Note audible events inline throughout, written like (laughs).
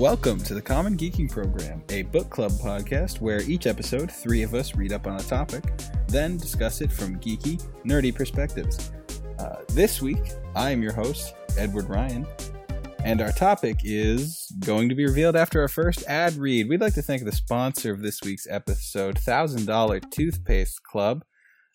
welcome to the Common Geeking Program, a book club podcast where each episode, three of us read up on a topic, then discuss it from geeky, nerdy perspectives. Uh, this week, I am your host, Edward Ryan, and our topic is going to be revealed after our first ad read. We'd like to thank the sponsor of this week's episode, $1,000 Toothpaste Club.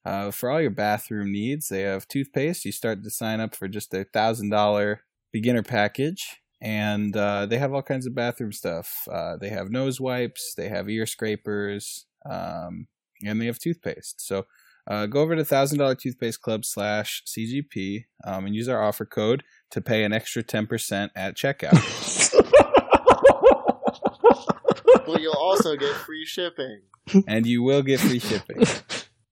Uh, for all your bathroom needs, they have toothpaste. You start to sign up for just a $1,000 beginner package and uh, they have all kinds of bathroom stuff. Uh, they have nose wipes, they have ear scrapers, um, and they have toothpaste. So uh, go over to thousand dollar toothpaste club slash CGP um, and use our offer code to pay an extra ten percent at checkout. (laughs) well, you'll also get free shipping, and you will get free shipping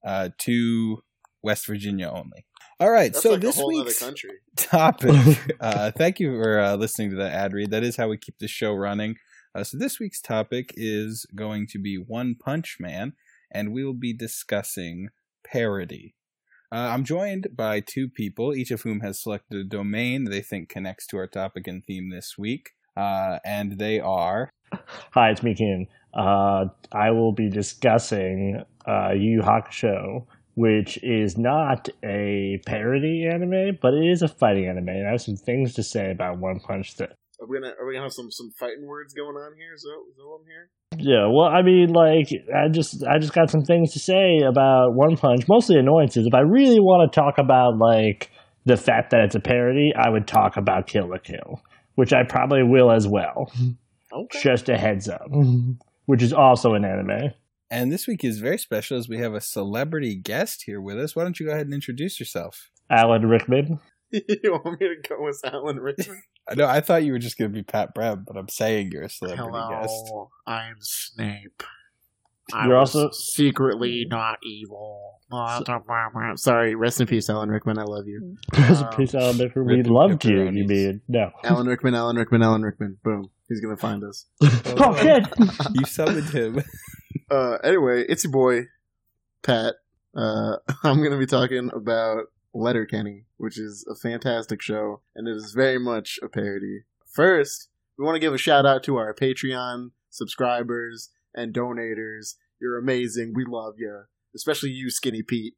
uh, to West Virginia only. All right, That's so like this a whole other week's (laughs) topic. (laughs) uh, thank you for uh, listening to that ad read. That is how we keep the show running. Uh, so this week's topic is going to be One Punch Man, and we will be discussing parody. Uh, I'm joined by two people, each of whom has selected a domain they think connects to our topic and theme this week, uh, and they are. (laughs) Hi, it's me, Ken. Uh, I will be discussing uh, Yu Yu Hakusho, which is not a parody anime, but it is a fighting anime. And I have some things to say about One Punch that. Are we gonna are we gonna have some some fighting words going on here? Is that, is that what I'm hearing? Yeah, well, I mean, like, I just, I just got some things to say about One Punch. Mostly annoyances. If I really want to talk about like the fact that it's a parody, I would talk about Kill la Kill, which I probably will as well. Okay. Just a heads up, which is also an anime. And this week is very special as we have a celebrity guest here with us. Why don't you go ahead and introduce yourself? Alan Rickman. (laughs) (laughs) you want me to go with Alan Rickman? (laughs) I know I thought you were just going to be Pat Brem, but I'm saying you're a celebrity guest. Hello, I'm Snape. You're also- secretly not evil. Sorry, rest in peace, Alan Rickman. I love you. Rest Um, in peace, Alan Rickman. We loved you, pepperonis. you mean. No. Alan Rickman, Alan Rickman, Alan Rickman. Boom. He's gonna find us. oh, shit! You summoned him. Uh, anyway, it's your boy, Pat. Uh, (laughs) I'm going to be talking about Letterkenny, which is a fantastic show, and it is very much a parody. First, we want to give a shout out to our Patreon subscribers and donators. You're amazing. We love you. Especially you, Skinny Pete.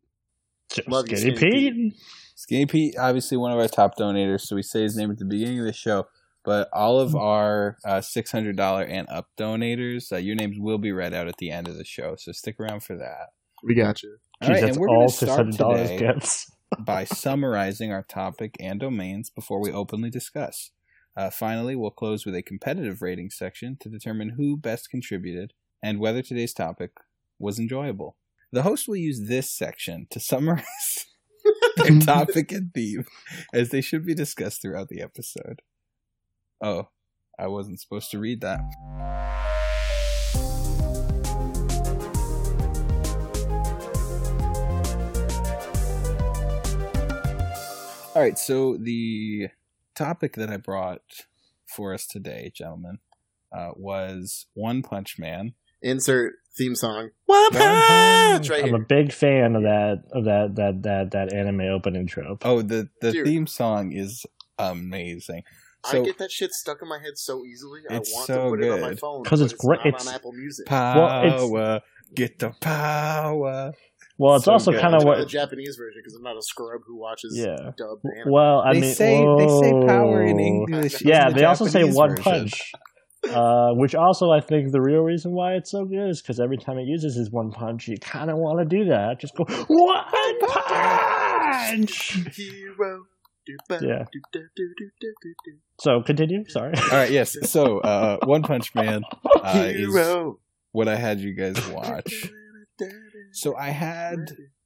Love you, Skinny Skinny Pete. Skinny Pete, obviously one of our top donators, so we say his name at the beginning of the show. But all of our uh, $600 and up donators, uh, your names will be read out at the end of the show, so stick around for that. We got you. All right, Jeez, that's and we're all gonna start today gets. (laughs) by summarizing our topic and domains before we openly discuss. Uh, finally, we'll close with a competitive rating section to determine who best contributed and whether today's topic was enjoyable. The host will use this section to summarize (laughs) their (laughs) topic and theme as they should be discussed throughout the episode. Oh, I wasn't supposed to read that. All right, so the topic that I brought for us today, gentlemen, uh, was One Punch Man. Insert theme song. One One punch! Right I'm a big fan of that of that that that that anime opening trope. Oh, the the Dude. theme song is amazing. So I get that shit stuck in my head so easily. I It's want so to put it on my good. phone 'Cause but it's great- Not it's- on Apple Music. power, it's- get the power. Well, it's So also kind of what the. Japanese version because I'm not a scrub who watches Yeah. dubbed anime. Well, I they mean, say they say power in. English. Yeah, in the they also say Japanese one version. punch. Uh, which also I think the real reason why it's so good is because every time it uses his one punch, you kind of want to do that. Just go one punch. Hero. Do-ba, Yeah. So continue. Sorry. All right, yes. So, uh, One Punch Man (laughs) uh, is what I had you guys watch. So I had,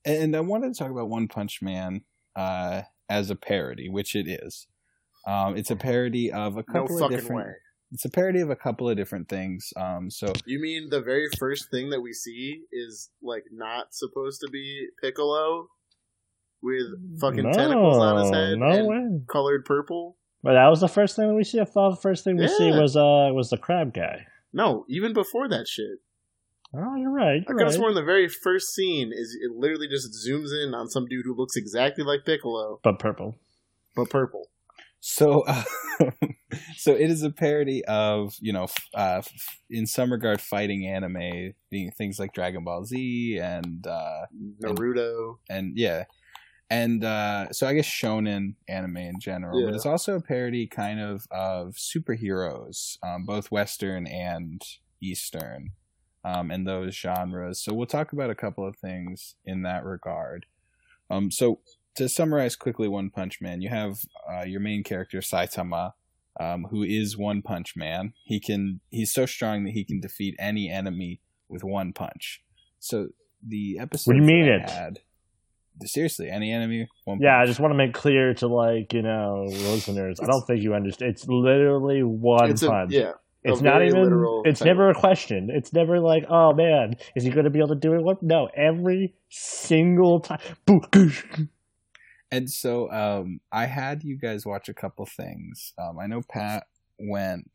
and I wanted to talk about One Punch Man uh, as a parody, which it is. Um, it's a parody of a No couple of different. way. It's a parody of a couple of different things. Um, so You mean the very first thing that we see is like not supposed to be Piccolo with fucking no, tentacles on his head No and way. colored purple? But that was the first thing we see. I thought the first thing we see was uh was the crab guy. No, even before that shit. Oh, you're right. I You're could have sworn the very first scene is it literally just zooms in on some dude who looks exactly like Piccolo But purple. but purple. So, uh, (laughs) so it is a parody of you know uh, in some regard fighting anime being things like dragon ball z and uh Naruto. and yeah and uh so i guess shonen anime in general but it's also a parody kind of of superheroes um both western and eastern um and those genres. So we'll talk about a couple of things in that regard. Um so to summarize quickly one punch man you have uh, your main character saitama um, who is one punch man. He can he's so strong that he can defeat any enemy with one punch. So the episode What do you mean it? had seriously any enemy one Yeah, I just want to make clear to like you know listeners. I don't think you understand. It's literally one It's a, punch. yeah. it's not even. It's title. never a question. It's never like, oh man, is he going to be able to do it? What? No, every single time. And so um, I had you guys watch a couple things. Um, I know Pat went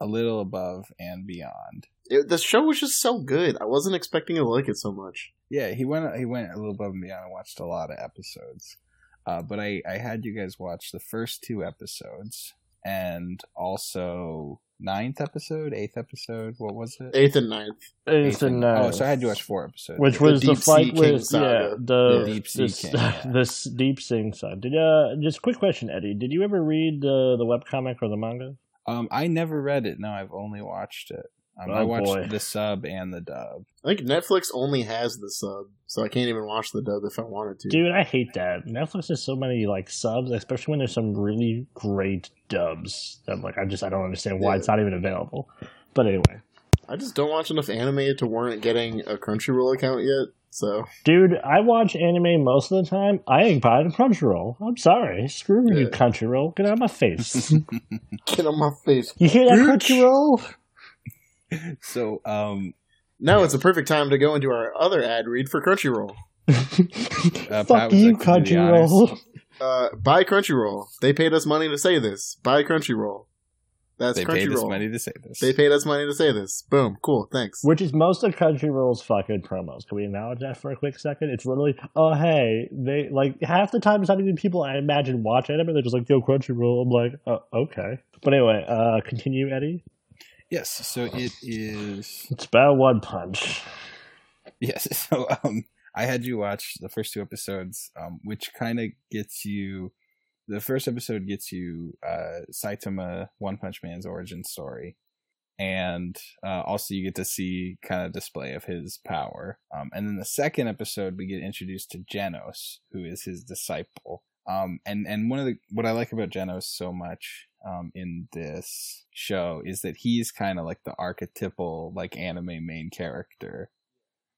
a little above and beyond. It, the show was just so good. I wasn't expecting to like it so much. Yeah, he went he went a little above and beyond and watched a lot of episodes. Uh, but I, I had you guys watch the first two episodes and also ninth episode, eighth episode. What was it? Eighth and ninth. It's Eighth a and- uh, oh, so I had you watch four episodes. which The was the, Deep fight with yeah saga. the Deep Sea this, King, yeah. (laughs) this deep sing side. Did uh just quick question, Eddie? Did you ever read the the webcomic or the manga? um, I never read it. No, I've only watched it. Um, I Oh, watched boy. the sub and the dub. I think Netflix only has the sub, so I can't even watch the dub if I wanted to. Dude, I hate that. Netflix has so many like subs, especially when there's some really great dubs. That like I just I don't understand why Yeah. it's not even available. But anyway, I just don't watch enough anime to warrant getting a Crunchyroll account yet. So dude, I watch anime most of the time. I ain't buying a Crunchyroll. I'm sorry. Screw you, Crunchyroll. Get out of my face. (laughs) (laughs) get on my face. you hear that, Bitch. Crunchyroll? So um, Now it's a perfect time to go into our other ad read for Crunchyroll. (laughs) Pat, Fuck you you, like to do the Crunchyroll. Uh, buy Crunchyroll. They paid us money to say this. Buy Crunchyroll. That's they paid us money to say this. They paid us money to say this. Boom. Cool. Thanks. Which is most of Crunchyroll's fucking promos. Can we acknowledge that for a quick second? It's literally, oh hey, they like half the time it's not even people I imagine watch anime. They're just like, yo, Crunchyroll. I'm like, oh, okay. But anyway, uh, continue, Eddie. Yes, so it is. It's about one punch. Yes, (laughs) so um, I had you watch the first two episodes, um, which kind of gets you. The first episode gets you uh, Saitama One Punch Man's origin story, and uh, also you get to see kind of display of his power. Um, and then the second episode, we get introduced to Genos, who is his disciple. Um, and and one of the what I like about Genos so much um, in this show is that he's kind of like the archetypal like anime main character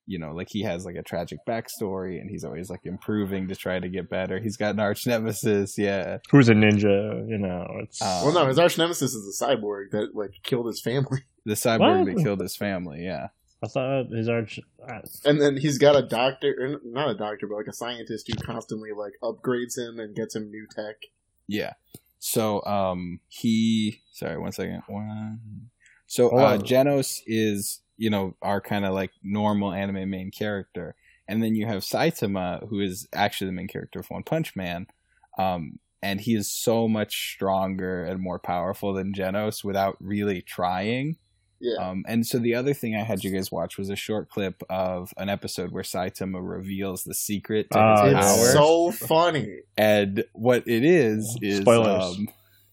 you know, like he has like a tragic backstory and he's always like improving to try to get better. He's got an arch nemesis, yeah. Who's a ninja? You know, it's Uh, well, no, his arch nemesis is a cyborg that like killed his family, (laughs) The cyborg What? that killed his family, yeah. I thought his arch. uh, and then he's got a doctor, not a doctor, but like a scientist who constantly like upgrades him and gets him new tech. Yeah. So um he sorry, one second. One so uh. Genos is, you know, our kind of like normal anime main character. And then you have Saitama, who is actually the main character of One Punch Man. Um and he is so much stronger and more powerful than Genos without really trying. Yeah, Um, and so the other thing I had you guys watch was a short clip of an episode where Saitama reveals the secret to Ah, his it's power. so funny. and what it is is, Spoilers. um,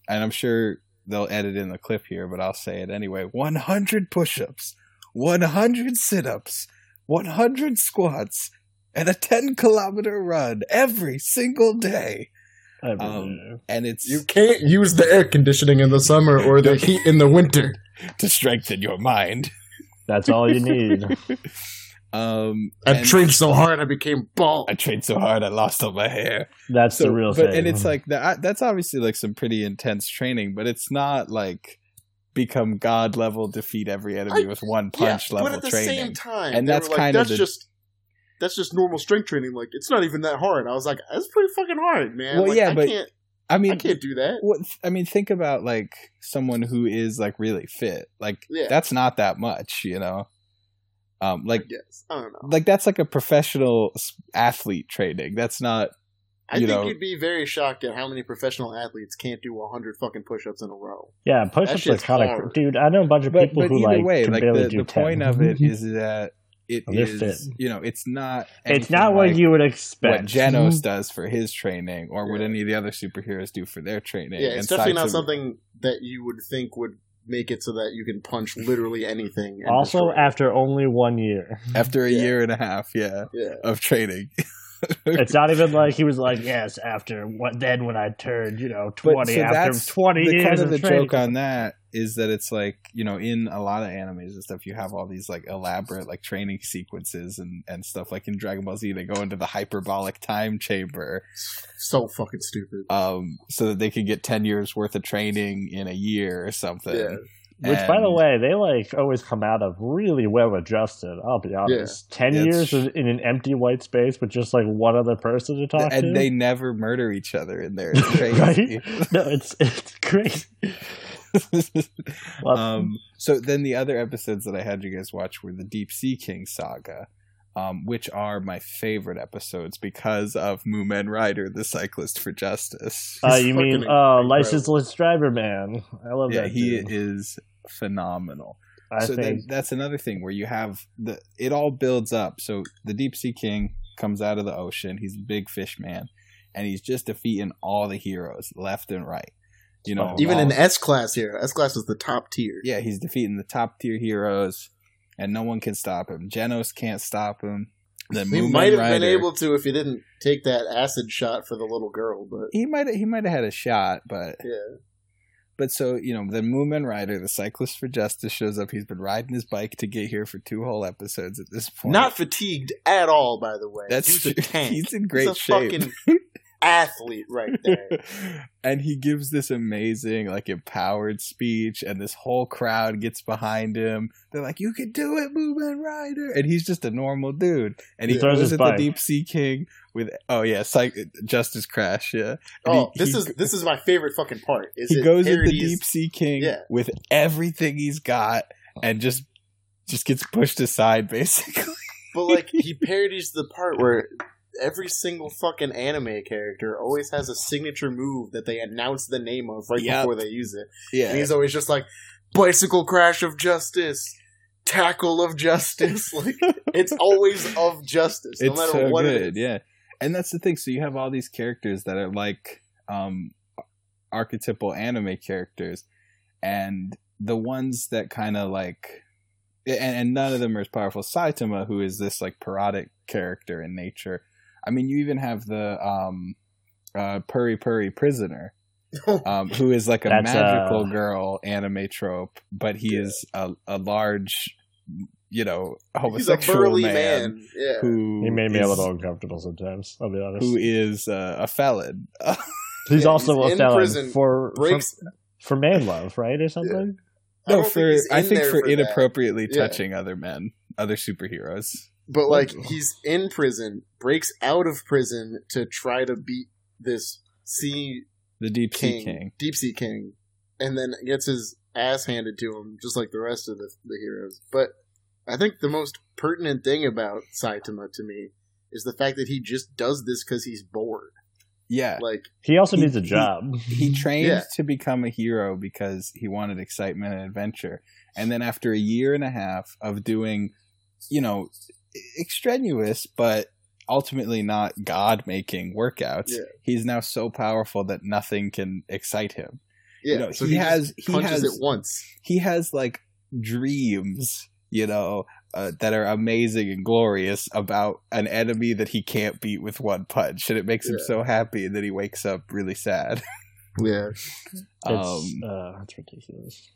and I'm sure they'll edit in the clip here, but I'll say it anyway: 100 push-ups, 100 sit-ups, 100 squats, and a 10 kilometer run every single day. I don't Um. And it's You can't use the air conditioning in the summer or the (laughs) heat in the winter. (laughs) to strengthen your mind. That's all you need. (laughs) Um, I trained so hard I became bald. I trained so hard I lost all my hair. That's so, the real but, thing. And it's like that. That's obviously like some pretty intense training, but it's not like become god level, defeat every enemy I- with one punch yeah, level but at the training. same time, And that's like, kind of the- just that's just normal strength training. Like it's not even that hard. I was like, that's pretty fucking hard, man. Well, Like, yeah, I but- can't, I mean, I can't do that. what I mean, think about like someone who is like really fit. Like Yeah. that's not that much, you know. Um, like Yes, I don't know. like that's like a professional athlete training. That's not I you think know- you'd be very shocked at how many professional athletes can't do 100 fucking push-ups in a row. Yeah, push ups are kind of dude. I know a bunch of but, people but who either like way, can like barely the, do the 10. point of it (laughs) is that it They're is, fit. you know, it's not. it's not what like you would expect. what expect. Genos (laughs) does for his training, or what any of the other superheroes do for their training. Yeah, it's definitely not Saitama- something that you would think would make it so that you can punch literally anything. Also, after only one year, after a Yeah. year and a half, yeah, yeah, of training. (laughs) (laughs) it's not even like he was like, "Yes, after what? Then when I turned, you know, But, twenty so after that's twenty the years kind of of the training." joke on that is that it's like you know in a lot of animes and stuff you have all these like elaborate like training sequences and and stuff like in Dragon Ball Z they go into the hyperbolic time chamber so fucking stupid. um so that they can get 10 years worth of training in a year or something Yeah. Which, by the way, they like always come out of really well adjusted. I'll be honest. Ten years in an empty white space with just like one other person to talk to. and they never murder each other in there it's (laughs) crazy no, it's it's crazy. (laughs) Well, um, so then the other episodes that I had you guys watch were the Deep Sea King saga, um, which are my favorite episodes because of Mumen Rider, the cyclist for justice. (laughs) uh, you mean uh, licenseless driver man? I love that. yeah, that. he dude. is phenomenal. I so think then that's another thing where you have the it all builds up. So the Deep Sea King comes out of the ocean. He's a big fish man, and he's just defeating all the heroes left and right. You know, Even all- an S class here, S class is the top tier. yeah, he's defeating the top tier heroes, and no one can stop him. Genos can't stop him. Then He might have been able to if he didn't take that acid shot for the little girl, but He might he might have had a shot, but yeah, but so you know, then Mumen Rider, the cyclist for justice, shows up. He's been riding his bike to get here for two whole episodes at this point. not fatigued at all. By the way, that's he's a (laughs) tank. He's in great He's a shape. fucking (laughs) athlete right there. (laughs) and he gives this amazing, like, empowered speech, and this whole crowd gets behind him. They're like, "You can do it, Mumen Rider!" And he's just a normal dude, and he He throws goes his at the. Deep Sea King with, oh yeah, psych- Justice Crash, yeah. And Oh, he- this he- is this is my favorite fucking part. Is he it goes at the Deep Sea King Yeah. with everything he's got, and just just gets pushed aside, (laughs) basically. but like he parodies the part where every single fucking anime character always has a signature move that they announce the name of right Yep. before they use it. Yeah, And he's always just like bicycle crash of justice, tackle of justice. (laughs) Like it's always of justice, no it's matter so what good, it is. yeah. And that's the thing. So you have all these characters that are like um, archetypal anime characters, and the ones that kind of like, and, and none of them are as powerful. Saitama, who is this like parodic character in nature. I mean, you even have the um, uh, Puri Puri prisoner. um, who is like a magical uh, girl anime trope, but he Yeah. is a, a large, you know, He's a homosexual man, man. Yeah. who he made me is, a little uncomfortable sometimes. I'll be honest. who is uh, a felon. (laughs) he's Yeah, also he's a in felon for, for breaks. for man love, right, or something. I no, don't think for he's I think there for, for that. inappropriately Yeah. touching other men, other superheroes. But like he's in prison, breaks out of prison to try to beat this sea The Deep Sea king, King. deep sea king, and then gets his ass handed to him, just like the rest of the, the heroes. But I think the most pertinent thing about Saitama to me is the fact that he just does this because he's bored. Yeah, Like, He also He- needs a he- job. he (laughs) trained Yeah. to become a hero because he wanted excitement and adventure. And then after a year and a half of doing, you know, extraneous but ultimately not god making workouts, Yeah. he's now so powerful that nothing can excite him. yeah, You know, so he, just has he has it once. he has like dreams, you know, uh, that are amazing and glorious about an enemy that he can't beat with one punch, and it makes him so happy, and then he wakes up really sad. (laughs) Yeah, It's, um, uh, it's ridiculous.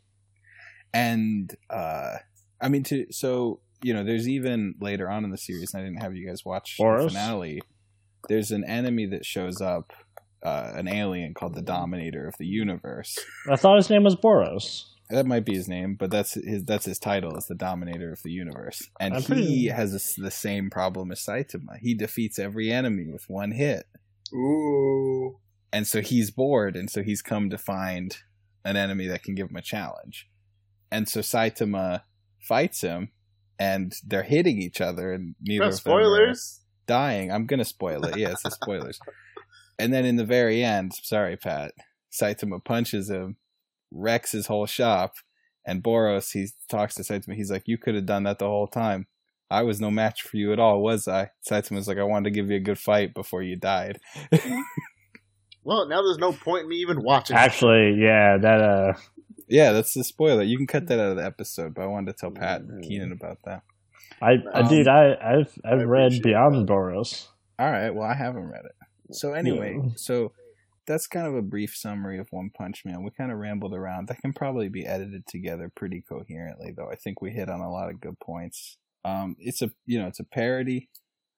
and uh, I mean, to so you know, there's even later on in the series, and I didn't have you guys watch the finale. There's an enemy that shows up, uh, an alien called the Dominator of the Universe. I thought his name was Boros. That might be his name, but that's his that's his title is the Dominator of the Universe, and I'm he pretty- has this, the same problem as Saitama. He defeats every enemy with one hit, ooh, and so he's bored, and so he's come to find an enemy that can give him a challenge, and so Saitama fights him, and they're hitting each other, and neither no of them are spoilers. dying. I'm gonna spoil it. Yeah, it's the spoilers. And then in the very end, sorry, Pat, Saitama punches him, wrecks his whole shop, and Boros he talks to Saitama. He's like, "You could have done that the whole time. I was no match for you at all, was I?" Saitama's like, "I wanted to give you a good fight before you died." (laughs) Well, now there's no point in me even watching. Actually, yeah, that uh, yeah, that's the spoiler. You can cut that out of the episode, but I wanted to tell Pat and Mm. Keenan about that. I, I Um, dude, I, I've I've I read appreciate Beyond Boros. All right, well, I haven't read it. So anyway, Yeah. so that's kind of a brief summary of One Punch Man. We kind of rambled around. That can probably be edited together pretty coherently, though. I think we hit on a lot of good points. Um, it's a you know it's a parody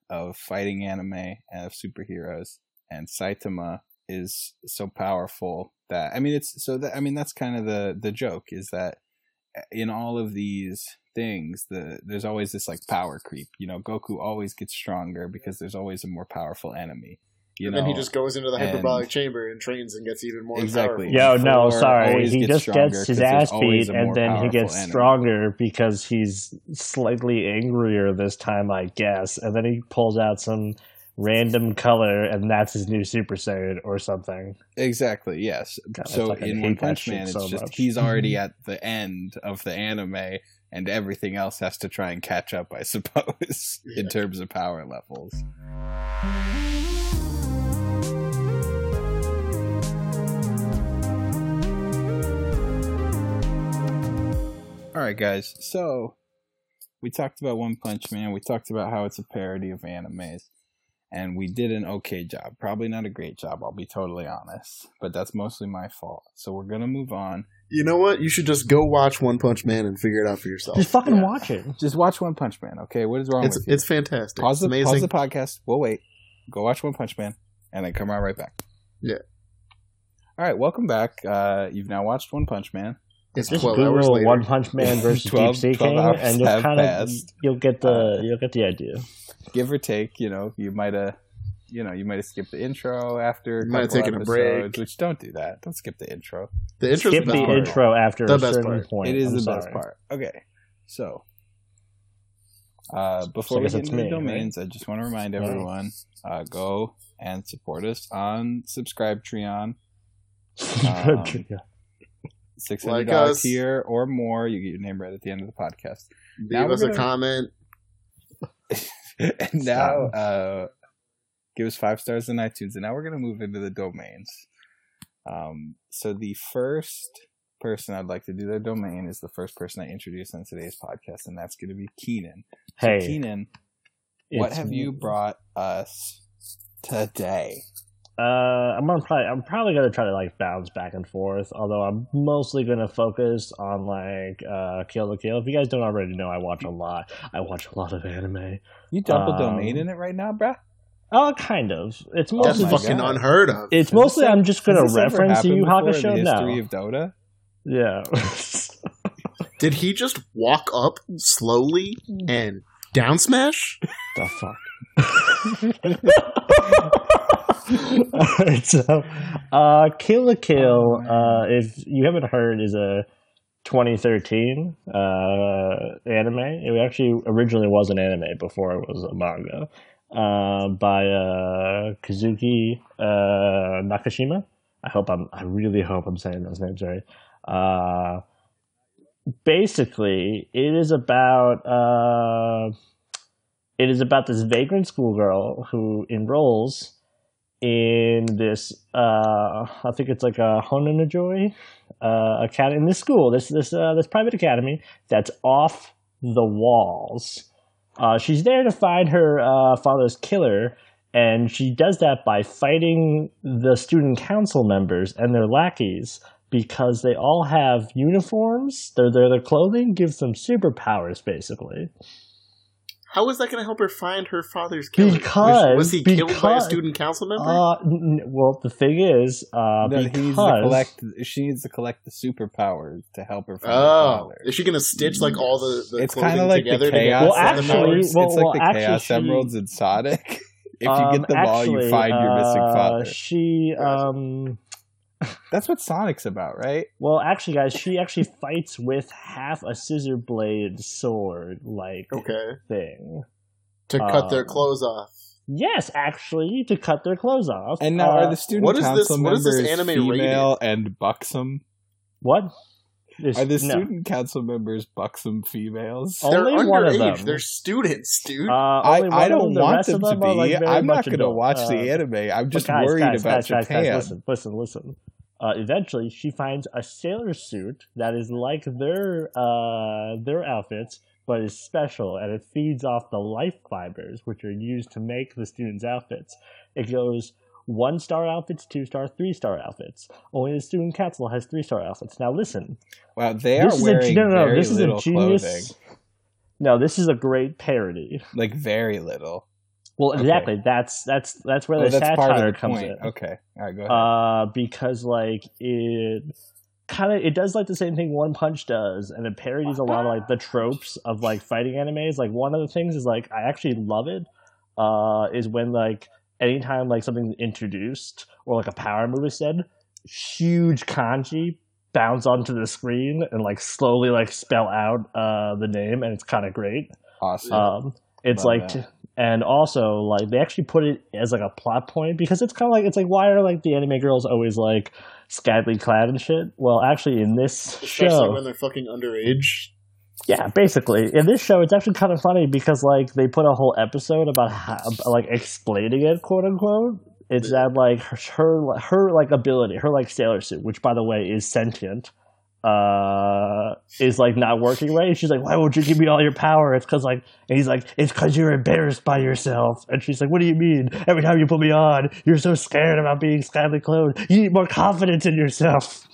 of fighting anime and of superheroes, and Saitama is so powerful that I mean it's so that I mean that's kind of the the joke is that eh, in all of these things the there's always this like power creep you know goku always gets stronger because there's always a more powerful enemy you and know then he just goes into the and- hyperbolic chamber and trains and gets even more Exactly. powerful. Yo, no, sorry. He gets just gets his ass beat, and then he powerful gets enemy. stronger because he's slightly angrier this time, I guess. And then he pulls out some random color, and that's his new Super Saiyan or something. exactly yes God, so in one punch man it's so just much. he's already (laughs) at the end of the anime and everything else has to try and catch up i (laughs) suppose in terms of power levels all right guys so we talked about one punch man we talked about how it's a parody of animes and we did an okay job probably not a great job i'll be totally honest but that's mostly my fault so we're gonna move on You know what? You should just go watch One Punch Man and figure it out for yourself. Just fucking Yeah. watch it. just watch one punch man okay what is wrong It's with you it's fantastic. pause it's the, amazing. pause the podcast we'll wait go watch one punch man and then come right right back Yeah. all right welcome back uh you've now watched one punch man it's Just twelve hours Google later. One Punch Man (laughs) versus 12 Deep Sea King, and you'll kind of you'll get the Uh, you'll get the idea. give or take you know you might have you know you might have skipped the intro after a You might have couple taken a break. episodes, which don't do that don't skip the intro the intro Skip the best the part. intro after The a best certain part. point. It is I'm the sorry. best part. Okay, so uh, before I we guess get into me, the right? domains, I just want to remind Yeah. everyone: uh, go and support us on Subscribe Treon, (laughs) Um, six hundred dollars us. tier or more. You get your name right at the end of the podcast. Now Leave we're us a gonna- comment. (laughs) and now, uh, give us five stars in iTunes. And now we're gonna move into the domains. Um, so the first person I'd like to do their domain is the first person I introduced on today's podcast, and that's going to be Keenan. So Hey, Keenan, what it's- have you brought us today? Uh, I'm gonna probably I'm probably gonna try to like bounce back and forth. Although I'm mostly gonna focus on like uh, Kill la Kill. If you guys don't already know, I watch a lot. I watch a lot of anime. You double Um, domain in it right now, bruh? Oh, kind of. It's Oh That's mostly fucking God. unheard of. it's Has mostly this- I'm just gonna reference Yu happened Yu before in Hakusho the now. history of Dota? Yeah. (laughs) Did he just walk up slowly and down smash? the fuck. (laughs) (laughs) (laughs) Alright, so uh, Kill la Kill, uh, if you haven't heard, is a 2013 uh, anime. It actually originally was an anime before it was a manga uh, by uh, Kazuki uh, Nakashima. I hope I'm. I really hope I'm saying those names right. Uh, basically, it is about. Uh, it is about this vagrant schoolgirl who enrolls in this uh I think it's like a Honnouji uh academy in this school, this this uh this private academy that's off the walls. Uh she's there to find her uh father's killer and she does that by fighting the student council members and their lackeys because they all have uniforms. Their their, their clothing gives them superpowers basically. How is that going to help her find her father's killer? Because- was, was he killed by a student council member? Uh, n- well, the thing is, uh, No, because he needs to collect. She needs to collect the superpowers to help her find her oh, father. is she going to stitch like all the, the it's clothing like together the to get. Well, actually- powers? well- it's like well, the actually, chaos she- emeralds in Sonic. (laughs) if you um, get them all, you actually, find your missing uh, father. She, um, That's what Sonic's about, right? well, actually, guys, she actually fights with half a scissor blade sword like okay, thing. to cut their Um, clothes off. Yes, actually, to cut their clothes off. And now, Uh, are the student what is this- council what is this members anime female and buxom? what? There's- Are the no. student council members buxom females? They're Only one of them. They're students, dude. Uh, I, I don't them, want rest them to them be. like, I'm not going to watch Uh, the anime. I'm just guys, worried guys, about guys, guys, Japan. guys, listen, listen, listen. Uh, eventually, she finds a sailor suit that is like their uh, their outfits, but is special, and it feeds off the life fibers, which are used to make the students' outfits. It goes one star outfits, two star, three star outfits. Only the student council has three star outfits. Now, listen, Wow, they this are is wearing a no, no, very this is a little genius. clothing. No, this is a great parody. Like very little. Well, Okay. exactly. That's that's that's where Oh, the that's satire the comes point. in. Okay, all right, go ahead. uh, because like it kind of it does like the same thing One Punch does, and it parodies a lot of like the tropes of like fighting animes. Like one of the things is like I actually love it. Uh, is when like anytime like something's introduced or like a power move is said, huge kanji bounce onto the screen and like slowly like spell out uh the name, and it's kind of great. awesome. Um, it's Love like, t- and also like they actually put it as like a plot point because it's kind of like it's like why are like the anime girls always like scantily clad and shit? Well, actually, in this Especially show, when they're fucking underage. Yeah, basically in this show, it's actually kind of funny because like they put a whole episode about how like explaining it, quote unquote. It's that like her, her like ability, her like sailor suit, which by the way is sentient, uh, is like not working right. And she's like, "Why won't you give me all your power?" It's because like, and he's like, "It's because you're embarrassed by yourself." And she's like, "What do you mean? Every time you put me on, you're so scared about being scantily clothed. You need more confidence in yourself."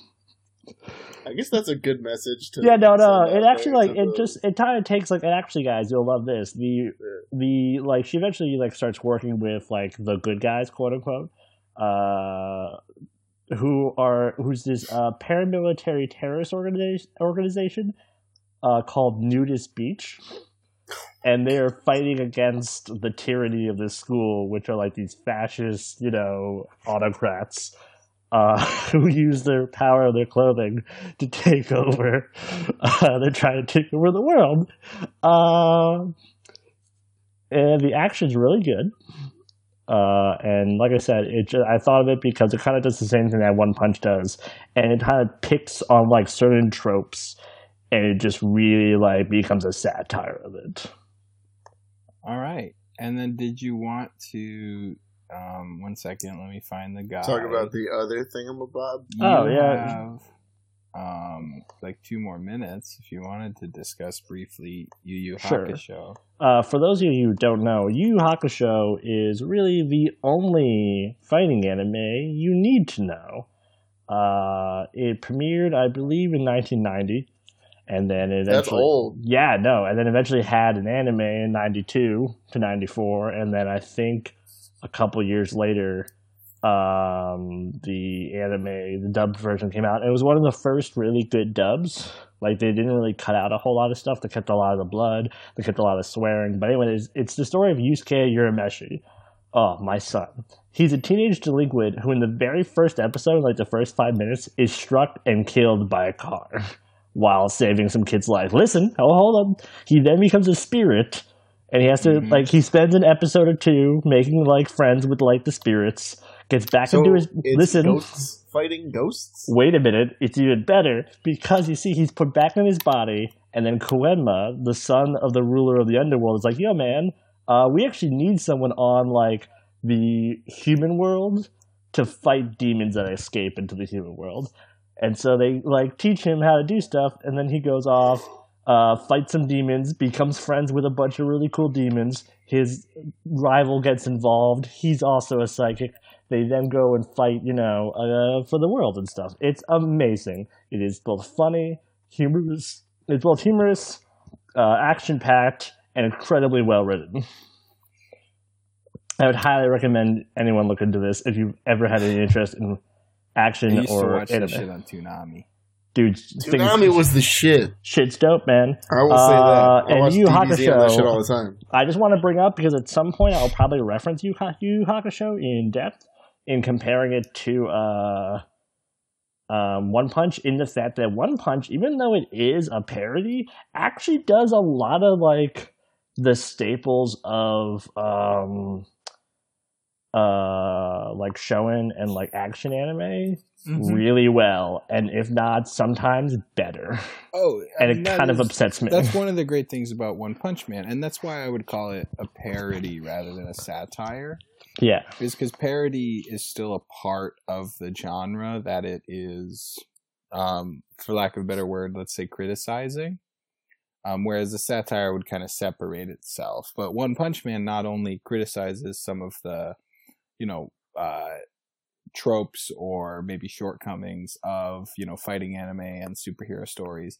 I guess that's a good message to. Yeah, no, no. It actually like it just it kind of takes like and actually, guys, you'll love this. The the like she eventually like starts working with like the good guys, quote unquote, uh, who are who's this uh paramilitary terrorist organization organization uh called Nudist Beach. And they are fighting against the tyranny of this school, which are like these fascist, you know, autocrats uh, (laughs) who use their power of their clothing to take over. Uh, they're trying to take over the world. Uh, and the action's really good. Uh, and like I said, it just, I thought of it because it kind of does the same thing that One Punch does, and it kind of picks on like certain tropes, and it just really like becomes a satire of it. all right, and then did you want to? Um, one second, let me find the guy. talk about the other thingamabob. You Oh, yeah. have, um, like two more minutes if you wanted to discuss briefly Yu Yu Sure. Hakusho. Uh, for those of you who don't know, Yu Yu Hakusho is really the only fighting anime you need to know. Uh, it premiered, I believe, in 1990, and then it That's old. Yeah, no, and then eventually had an anime in 92 to 94, and then I think a couple years later, um, the anime, the dubbed version came out. It was one of the first really good dubs. Like they didn't really cut out a whole lot of stuff. They kept a lot of the blood. They kept a lot of swearing. But anyway, it's, it's the story of Yusuke Urameshi. Oh, my son. He's a teenage delinquent who, in the very first episode, like the first five minutes, is struck and killed by a car (laughs) while saving some kid's life. Listen, oh, hold on. He then becomes a spirit, and he has to Mhm. like he spends an episode or two making like friends with like the spirits. Gets back So into his listen. ghosts fighting ghosts. Wait a minute, it's even better because you see he's put back in his body, and then Koenma, the son of the ruler of the underworld, is like, "Yo, man, uh, we actually need someone on like the human world to fight demons that escape into the human world." And so they like teach him how to do stuff, and then he goes off, uh, fights some demons, becomes friends with a bunch of really cool demons. His rival gets involved. He's also a psychic. They then go and fight, you know, uh, for the world and stuff. It's amazing. It is both funny, humorous. It's both humorous, uh, action packed, and incredibly well written. I would highly recommend anyone look into this if you've ever had any interest in I action used to or watch this shit on Toonami. Dude, Toonami things, was the shit. shit's dope, man. I will say Uh, that. I and Yu Yu DBZ and that Hakusho- shit all the time. I just want to bring up because at some point I'll probably reference Yu Yu Yu Hakusho in depth in comparing it to uh, um, One Punch in the fact that One Punch, even though it is a parody, actually does a lot of like the staples of um, uh like shonen and like action anime Mhm. really well, and if not, sometimes better. Oh, I And mean, it kind of upsets me. That's one of the great things about One Punch Man, and that's why I would call it a parody rather than a satire. yeah. is because parody is still a part of the genre that it is, um, for lack of a better word, let's say criticizing. Um, whereas a satire would kind of separate itself. But One Punch Man not only criticizes some of the, you know, uh, tropes or maybe shortcomings of, you know, fighting anime and superhero stories,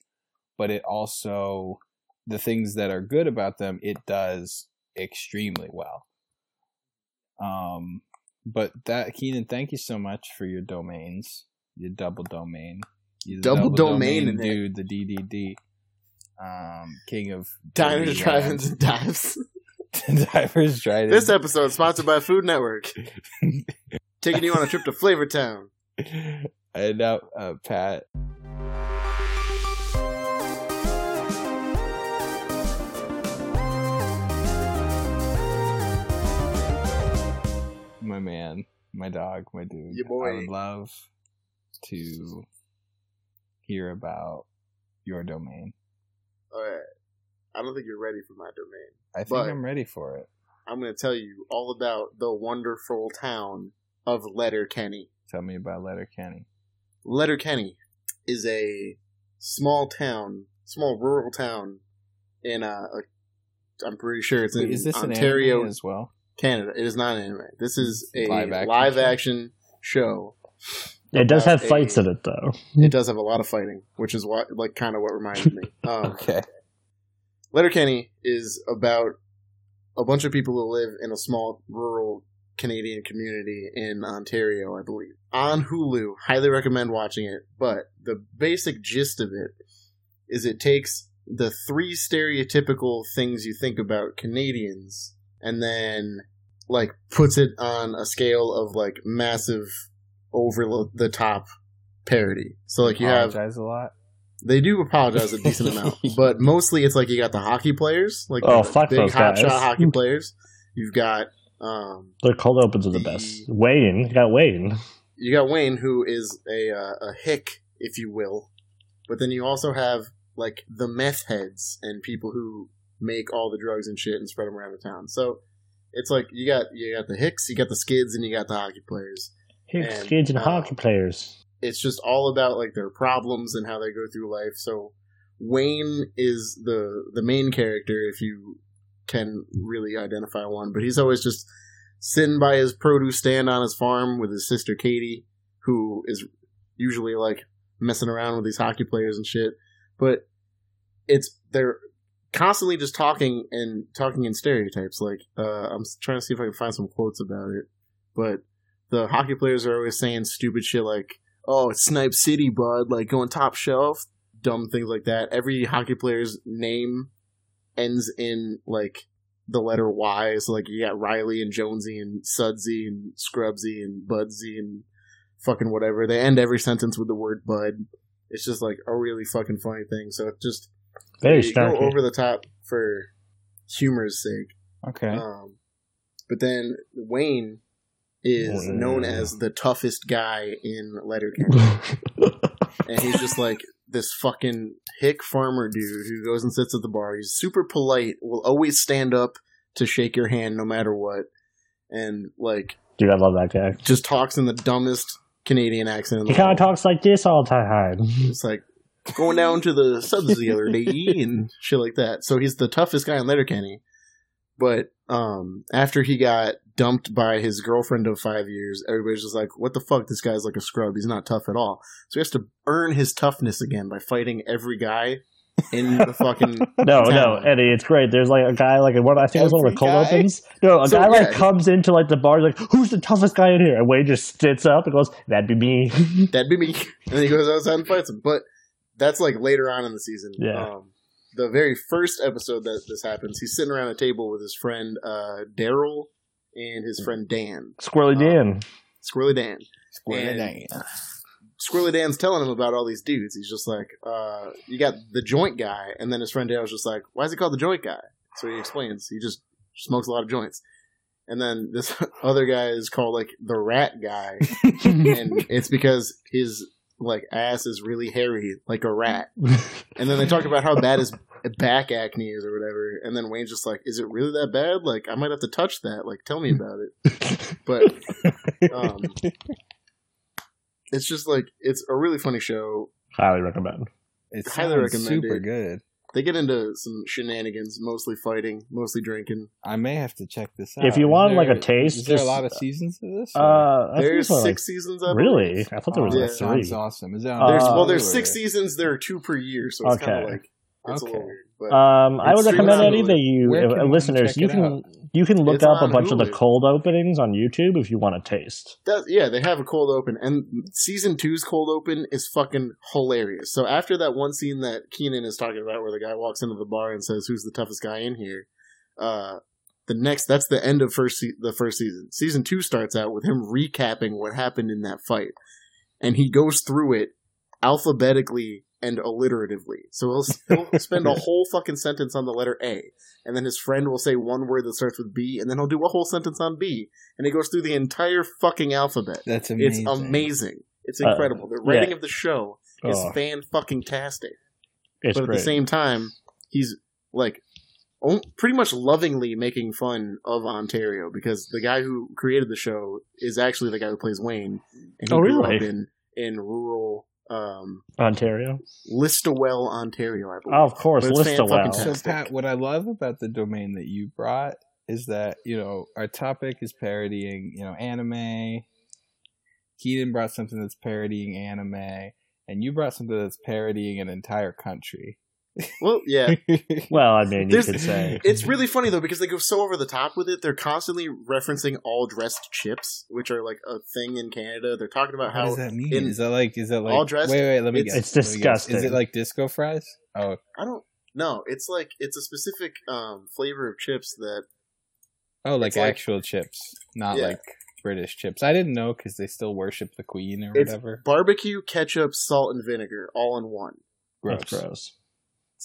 but it also, the things that are good about them, it does extremely well. Um, but that Keenan, thank you so much for your domains, your double domain, you Double domain in it. dude, the DDD, um, king of dirty drive-ins, and dives. (laughs) (laughs) divers, drive This episode is sponsored by Food Network. (laughs) Taking you on a trip to Flavor Town. and now, uh, Pat. My man, my dog, my dude. Ya boy. I would love to hear about your domain. All right. I don't think you're ready for my domain. I think But- I'm ready for it. I'm going to tell you all about the wonderful town of Letterkenny. Tell me about Letterkenny. Letterkenny is a small town, small rural town in uh, a, I'm pretty sure it's in is this Ontario, an as well? Canada. It is not an anime. This is a Live live action action, show? show. It does about have fights in it though. It does have a lot of fighting, which is what like kind of what reminded me. (laughs) Um, Okay. Letterkenny is about a bunch of people who live in a small rural Canadian community in Ontario, I believe. On Hulu, highly recommend watching it. But the basic gist of it is it takes the three stereotypical things you think about Canadians and then like puts it on a scale of like massive over the top parody. So like you have a lot. They do apologize a decent (laughs) amount, but mostly it's like you got the hockey players, like Oh, the fuck big those hot guys. shot hockey (laughs) players. You've got um, The cold opens are the The- best. Wayne, you got Wayne. you got Wayne, who is a uh, a hick, if you will, but then you also have like the meth heads and people who make all the drugs and shit and spread them around the town. So it's like you got you got the hicks, you got the skids, and you got the hockey players. Hicks, And, kids, and uh, hockey players. It's just all about like their problems and how they go through life. So Wayne is the the main character if you can really identify one, but he's always just sitting by his produce stand on his farm with his sister Katie, who is usually like messing around with these hockey players and shit. But it's they're constantly just talking and talking in stereotypes. Like uh, I'm trying to see if I can find some quotes about it, but the hockey players are always saying stupid shit like oh, it's Snipe City, bud, like going top shelf, dumb things like that. Every hockey player's name ends in like the letter Y. So like you got Riley and Jonesy and Sudsy and Scrubsy and Budsy and fucking whatever. They end every sentence with the word bud. It's just like a really fucking funny thing. So it just Very you go over the top for humor's sake. Okay. Um, but then Wayne is known as the toughest guy in Letterkenny (laughs) and he's just like this fucking hick farmer dude who goes and sits at the bar. He's super polite, will always stand up to shake your hand no matter what, and like Dude, I love that guy. just talks in the dumbest Canadian accent. in He kind of world. talks like this all the time. It's like going down to the (laughs) subs the other day and shit like that. So he's the toughest guy in Letterkenny. But um, after he got dumped by his girlfriend of five years, everybody's just like, "What the fuck? This guy's like a scrub. He's not tough at all." So he has to earn his toughness again by fighting every guy in the fucking. (laughs) No, no. Eddie, it's great. There's like a guy, like what I think it was one of the cold guy? opens. No, a So, guy like yeah. comes into like the bar, like, "Who's the toughest guy in here?" And Wayne just sits up and goes, "That'd be me." (laughs) That'd be me. And then he goes outside and fights him. But that's like later on in the season. Yeah. Um, the very first episode that this happens, he's sitting around a table with his friend uh, Daryl and his friend Dan, Squirrely Uh, Dan. Squirrely Dan. Square and- Dan. Squirrely Dan's telling him about all these dudes. He's just like, uh, you got the joint guy, and then his friend Daryl's just like, why is he called the joint guy? So he explains, he just smokes a lot of joints. and then this (laughs) other guy is called like the rat guy, (laughs) and it's because his like ass is really hairy, like a rat. (laughs) And then they talk about how bad his back acne is or whatever, and then Wayne's just like, "Is it really that bad? Like, I might have to touch that. Like, tell me about it." But um, it's just like it's a really funny show. Highly recommend. It Highly sounds recommend super it. good. They get into some shenanigans, mostly fighting, mostly drinking. I may have to check this out. If you Is want, like, a taste, is there a lot of seasons of this? Uh, There's six like, seasons. I really? I thought there was Oh, like that three. sounds awesome. Is that Uh, on There's well, there's six seasons. There are two per year, so it's kind of like it's a Okay. little weird. But Um, I would recommend streaming Eddie that Hulu. you, uh, can listeners, you can out? you can look It's up a on bunch of the cold openings on YouTube if you want to taste. that, yeah, they have a cold open, and season two's cold open is fucking hilarious. So after that one scene that Keenan is talking about, where the guy walks into the bar and says, "Who's the toughest guy in here?" Uh, the next, that's the end of first se- the first season. Season two starts out with him recapping what happened in that fight, and he goes through it alphabetically and alliteratively. So he'll, (laughs) he'll spend a whole fucking sentence on the letter A, and then his friend will say one word that starts with B, and then he'll do a whole sentence on B, and he goes through the entire fucking alphabet. That's amazing. It's amazing. It's Uh, incredible. the writing yeah. of the show is Oh, fan fucking tastic. it's But at great. the same time, he's like pretty much lovingly making fun of Ontario because the guy who created the show is actually the guy who plays Wayne, and he Oh, grew up in in rural um, Ontario. Listowel, Ontario. I believe. Oh, of course, Listowel. So, Pat, what I love about the domain that you brought is that you know our topic is parodying, you know, anime. Keaton brought something that's parodying anime, and you brought something that's parodying an entire country. Well, yeah. (laughs) Well, I mean, you could say. (laughs) It's really funny though because they go so over the top with it. They're constantly referencing all dressed chips, which are like a thing in Canada. They're talking about what how does that mean? in- is that like is that like all dressed, Wait, wait, let me it's- guess. It's let me guess. Is it like disco fries? Oh, I don't know. It's like it's a specific um, flavor of chips that oh, like It's like- actual chips, not Yeah. like British chips. I didn't know because they still worship the Queen or It's whatever. barbecue, ketchup, salt, and vinegar all in one. That's Gross.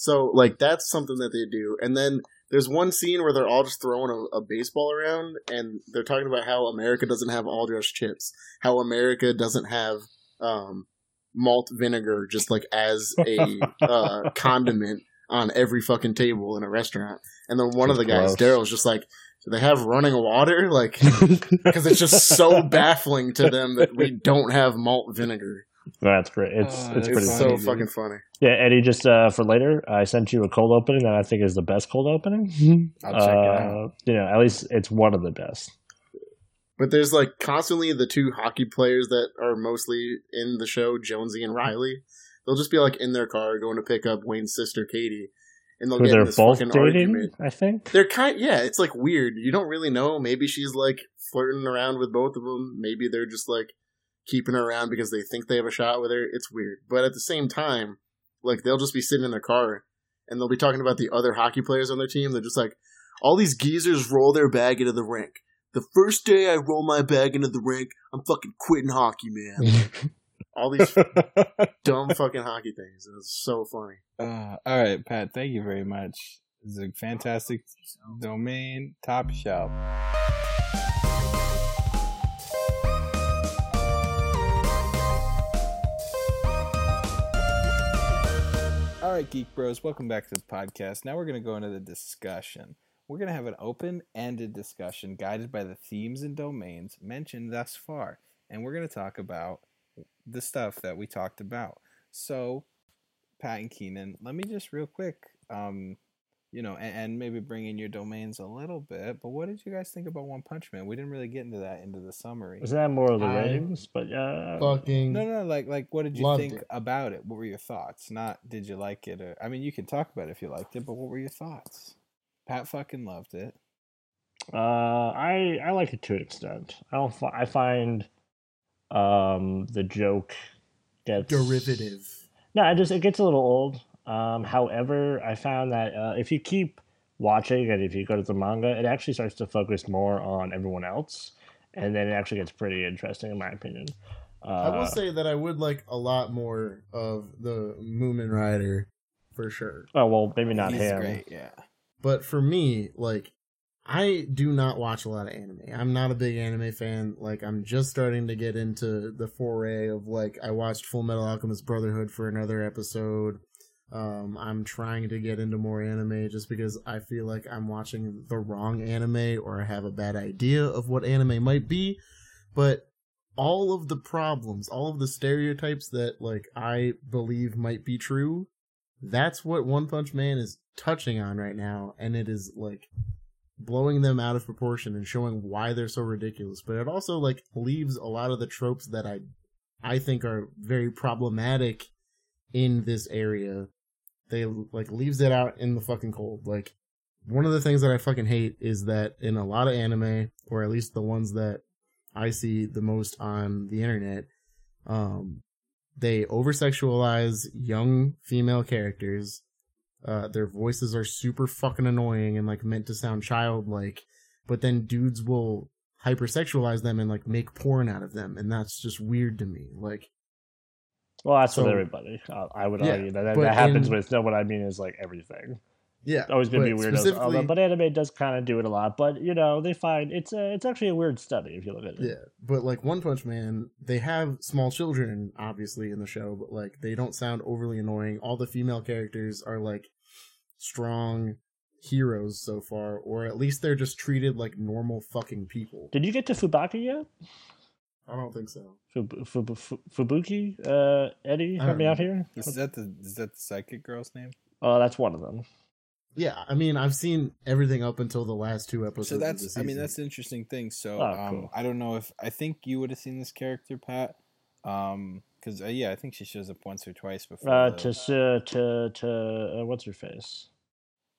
So like that's something that they do. And then there's one scene where they're all just throwing a, a baseball around, and they're talking about how America doesn't have all dressed chips, how America doesn't have um, malt vinegar just like as a (laughs) uh, condiment on every fucking table in a restaurant. And then one of the guys, Daryl's just like, do they have running water? Like, (laughs) (laughs) because it's just so baffling to them that we don't have malt vinegar. That's great. It's Oh, it's pretty It's funny, so dude. fucking funny. Yeah, Eddie, just uh, for later, I sent you a cold opening that I think is the best cold opening. I'll check it Uh, out. You know, at least it's one of the best. But there's like constantly the two hockey players that are mostly in the show, Jonesy and Reilly. They'll just be like in their car going to pick up Wayne's sister Katie, and they'll Who get they're this both fucking dating, argument. I think. They're kind, yeah. It's like weird. You don't really know. Maybe she's like flirting around with both of them. Maybe they're just like keeping her around because they think they have a shot with her. It's weird. But at the same time, like they'll just be sitting in their car and they'll be talking about the other hockey players on their team. They're just like, all these geezers roll their bag into the rink. The first day I roll my bag into the rink, I'm fucking quitting hockey, man. (laughs) all these (laughs) dumb fucking hockey things. And it's so funny. Uh, all right, Pat. Thank you very much. It's a fantastic domain, top shelf. All right, Geek Bros, welcome back to the podcast. Now we're going to go into the discussion. We're going to have an open ended discussion guided by the themes and domains mentioned thus far. And we're going to talk about the stuff that we talked about. So, Pat and Keenan, let me just real quick, um, you know, and, and maybe bring in your domains a little bit. But what did you guys think about One Punch Man? We didn't really get into that into the summary. Isn't that more of the I- ratings? But yeah, Fucking No, no, like, like, what did you think it. about it? What were your thoughts? Not did you like it? Or I mean, you can talk about it if you liked it, but what were your thoughts? Pat fucking loved it. uh, I I like it to an extent. I don't. Fi- I find um the joke gets derivative. No, it just it gets a little old. Um, however, I found that uh, if you keep watching and if you go to the manga, it actually starts to focus more on everyone else, and then it actually gets pretty interesting, in my opinion. Uh, I will say that I would like a lot more of the Mumen Rider for sure. oh well, maybe not He's him. great, yeah. But for me, like I do not watch a lot of anime. I'm not a big anime fan. Like I'm just starting to get into the foray of like I watched Full Metal Alchemist Brotherhood for another episode. Um, I'm trying to get into more anime just because I feel like I'm watching the wrong anime or I have a bad idea of what anime might be. But all of the problems, all of the stereotypes that like I believe might be true, that's what One Punch Man is touching on right now, and it is like blowing them out of proportion and showing why they're so ridiculous. But it also like leaves a lot of the tropes that I I think are very problematic in this area. They like leaves it out in the fucking cold. Like one of the things that I fucking hate is that in a lot of anime, or at least the ones that I see the most on the internet, um, they over sexualize young female characters. Uh, their voices are super fucking annoying and like meant to sound childlike, but then dudes will hypersexualize them and like make porn out of them, and that's just weird to me. Like, Well, that's So- with everybody. Uh, I would Yeah, argue that that, that happens in- with. No, what I mean is like everything. yeah, Always gonna be weirdos. specifically- Although, but anime does kind of do it a lot. But you know, they find it's a, it's actually a weird study if you look at it. Yeah, but like One Punch Man, they have small children obviously in the show, but like they don't sound overly annoying. All the female characters are like strong heroes so far, or at least they're just treated like normal fucking people. Did you get to Fubuki yet? I don't think so. Fub- Fub- Fub- Fubuki? Uh, Eddie, I help don't me out here. Is that the is that the psychic girl's name? Oh, that's one of them. Yeah, I mean, I've seen everything up until the last two episodes. So of the that's I mean that's the interesting thing. So Oh, um, cool. I don't know if I think you would have seen this character, Pat. Um, because uh, yeah, I think she shows up once or twice before. Uh, the- to to to to uh, what's her face?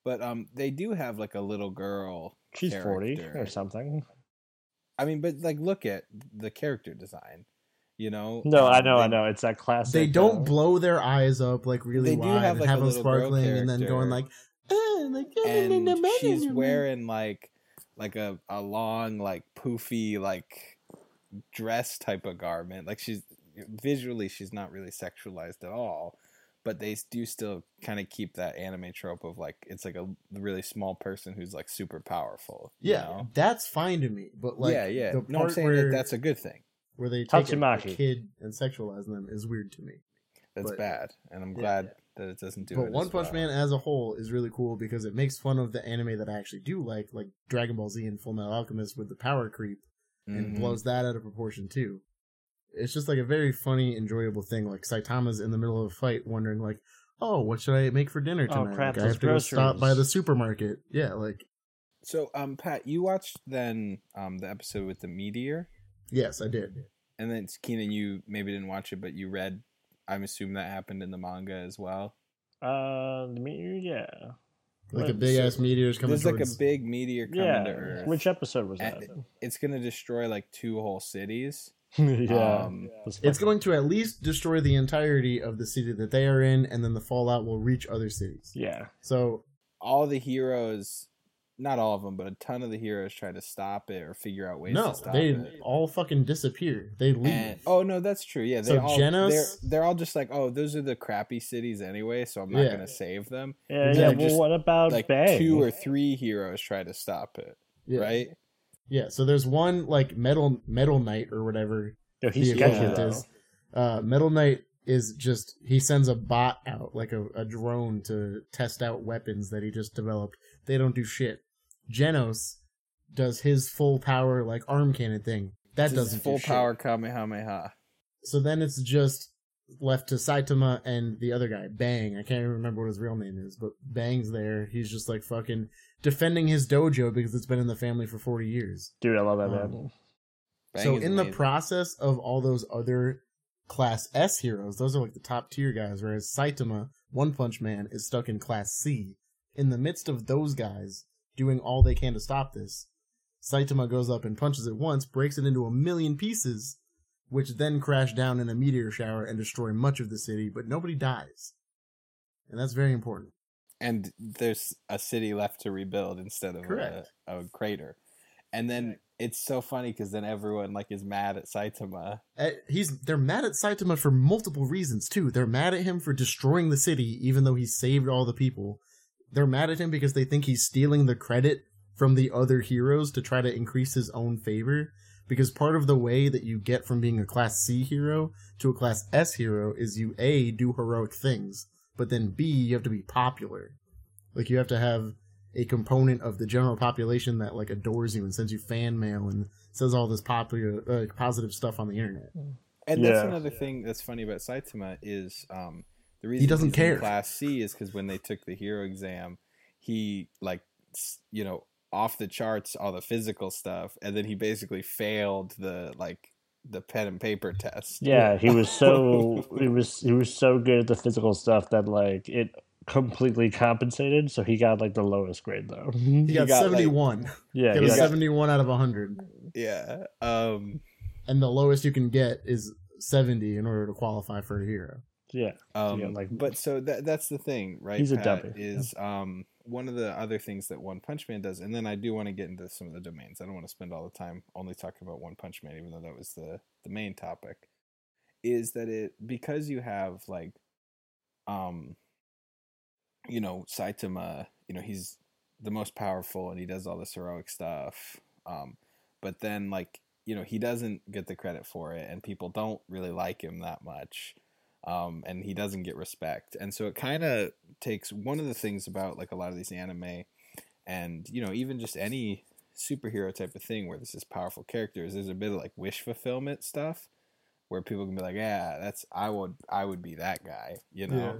but um, they do have like a little girl. She's forty or something. I mean, but like, look at the character design. You know? No, I Um, know, I know. It's that classic. they don't uh, blow their eyes up like really They do wide have, and like, have a them sparkling, and then going character. like, "Ah, like and she's wearing like like a, a long like poofy like dress type of garment like she's visually she's not really sexualized at all but they do still kind of keep that anime trope of like it's like a really small person who's like super powerful Yeah, know? that's fine to me. But like, yeah yeah the no i'm part saying where, that that's a good thing where they take a, a kid and sexualize them is weird to me. that's But- bad and i'm glad yeah. that it doesn't do but it One as Punch well. Man as a whole is really cool because it makes fun of the anime that I actually do like, like Dragon Ball Z and Full Metal Alchemist with the power creep, and Mhm. blows that out of proportion too. It's just like a very funny, enjoyable thing. Like Saitama's in the middle of a fight, wondering like, "Oh, what should I make for dinner Oh, tonight? crap, Like, I have to go stop by the supermarket." Yeah, like so um pat you watched then um the episode with the meteor yes, I did. And then Keenan, you maybe didn't watch it, but you read. I'm assuming that happened in the manga as well. Uh, the meteor, yeah, Like a What? big ass meteor's coming There's like a big meteor coming yeah. to Earth. Which episode was And- that? it's gonna destroy like two whole cities. (laughs) yeah, Um, That's It's going to at least destroy the entirety of the city that they are in, and then the fallout will reach other cities. Yeah, So All the heroes, not all of them, but a ton of the heroes try to stop it or figure out ways no, to stop they it. all fucking disappear. They leave. And, oh no, that's true. Yeah, they So all Genos- they're they're all just like, oh, those are the crappy cities anyway, so I'm not Yeah. gonna save them. yeah, yeah. Well, just, what about Like Bang? two or three heroes try to stop it, yeah. right? Yeah. So there's one like metal metal knight or whatever Yo, he's the sketchy equivalent though. is. Uh, metal knight is just he sends a bot out like a, a drone to test out weapons that he just developed. They don't do shit. Genos does his full power like arm cannon thing. That This doesn't full do shit. power Kamehameha. So then it's just left to Saitama and the other guy, Bang. I can't even remember what his real name is, but Bang's there. He's just like fucking defending his dojo because it's been in the family for 40 years. Dude, I love that Um, man. Bang so is in the process of all those other class S heroes, those are like the top tier guys, whereas Saitama, One Punch Man, is stuck in class C. In the midst of those guys doing all they can to stop this, Saitama goes up and punches it once, breaks it into a million pieces, which then crash down in a meteor shower and destroy much of the city, but nobody dies. And that's very important. And there's a city left to rebuild instead of a, a crater. And then it's so funny because then everyone like is mad at Saitama. Uh, he's they're mad at Saitama for multiple reasons too. They're mad at him for destroying the city, even though he saved all the people. They're mad at him because they think he's stealing the credit from the other heroes to try to increase his own favor. Because part of the way that you get from being a class C hero to a class S hero is you A, do heroic things, but then B, you have to be popular. Like you have to have a component of the general population that like adores you and sends you fan mail and says all this popular uh, positive stuff on the internet. And that's Yeah. another thing that's funny about Saitama is um, the reason He doesn't he's in care. Class C is because when they took the hero exam, he like you know off the charts all the physical stuff, and then he basically failed the like the pen and paper test. Yeah, (laughs) he was so he was he was so good at the physical stuff that like it completely compensated. So he got like the lowest grade though. He got, got, like- 71. yeah, he he got 71 out of 100. yeah. Um, And the lowest you can get is 70 in order to qualify for a hero. yeah. Um, Yeah, like- but so that that's the thing, right? He's a Pat, dummy. Is um one of the other things that One Punch Man does, and then I do want to get into some of the domains. I don't want to spend all the time only talking about One Punch Man, even though that was the the main topic. Is that it because you have like, um, you know, Saitama, you know, he's the most powerful and he does all this heroic stuff. Um, but then like you know he doesn't get the credit for it, and people don't really like him that much um, and he doesn't get respect. And so it kind of takes one of the things about like a lot of these anime, and you know even just any superhero type of thing where this is powerful characters. There's a bit of like wish fulfillment stuff where people can be like, yeah, that's I would I would be that guy, you know.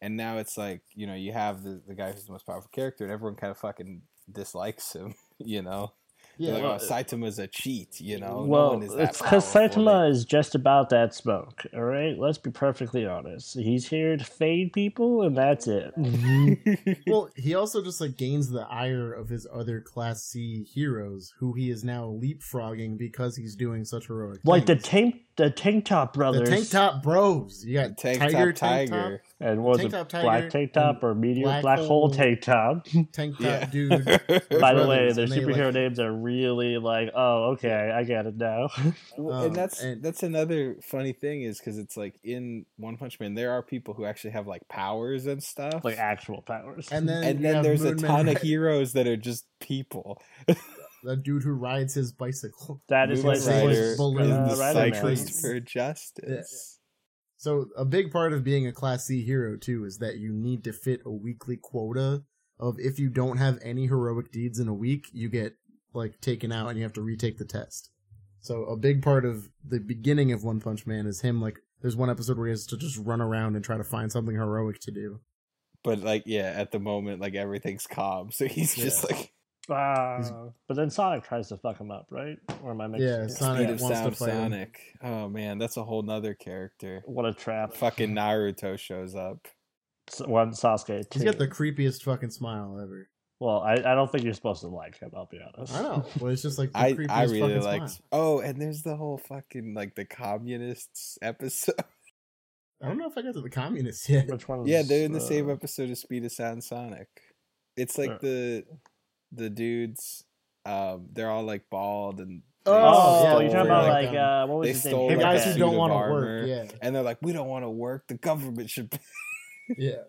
And now it's like you know you have the the guy who's the most powerful character, and everyone kind of fucking dislikes him, (laughs) you know. Yeah, like, well, Saitama's a cheat, you know. no well, one is that it's because. Saitama is just about that smoke. All right, let's be perfectly honest. He's here to fade people, and that's it. (laughs) (laughs) well, he also just like gains the ire of his other Class C heroes, who he is now leapfrogging because he's doing such heroic. like the things. tank, the tank top brothers, the tank top bros. You got Tank Tiger, Top tank Tiger. and was Tank it Top Tiger black tank top or meteor Black black, hole Hole- tank top? top, (laughs) tank top Yeah. dude. (laughs) By the way, their superhero like- names are really like, oh, okay, I get it now. (laughs) Well, Um, and that's and- that's another funny thing is because it's like in One Punch Man there are people who actually have like powers and stuff, like actual powers. And then and then have there's a Moon ton Man, of heroes that are just people. The dude who rides his bicycle. that is Moon like Mumen Rider like uh, the cyclist for justice. So a big part of being a Class C hero too is that you need to fit a weekly quota of if you don't have any heroic deeds in a week, you get like taken out and you have to retake the test. So a big part of the beginning of One Punch Man is him like there's one episode where he has to just run around and try to find something heroic to do. But like, yeah, at the moment, like everything's calm, so he's just like Ah, but then Sonic tries to fuck him up, right? Or am I mixing? Yeah. Sonic speed of wants to sound fight him. Sonic. Oh man, that's a whole nother character. What a trap! Fucking Naruto shows up. S- One Sasuke. He's Two. got the creepiest fucking smile ever. Well, I, I don't think you're supposed to like him. I'll be honest. I know. Well, it's just like the I creepiest I really fucking like. smile. Oh, and there's the whole fucking like the communists episode. (laughs) I don't know if I got to the communists yet. Which one? Yeah, they're in the same episode of Speed of Sound Sonic. It's like Uh. the the dudes. Um, they're all like bald and. Oh, Oh, yeah, you're talking about like, like, um, uh, what was they his stole, name? Like, guys who don't want to work, yeah, And they're like, we don't want to work. The government should. pay." yeah.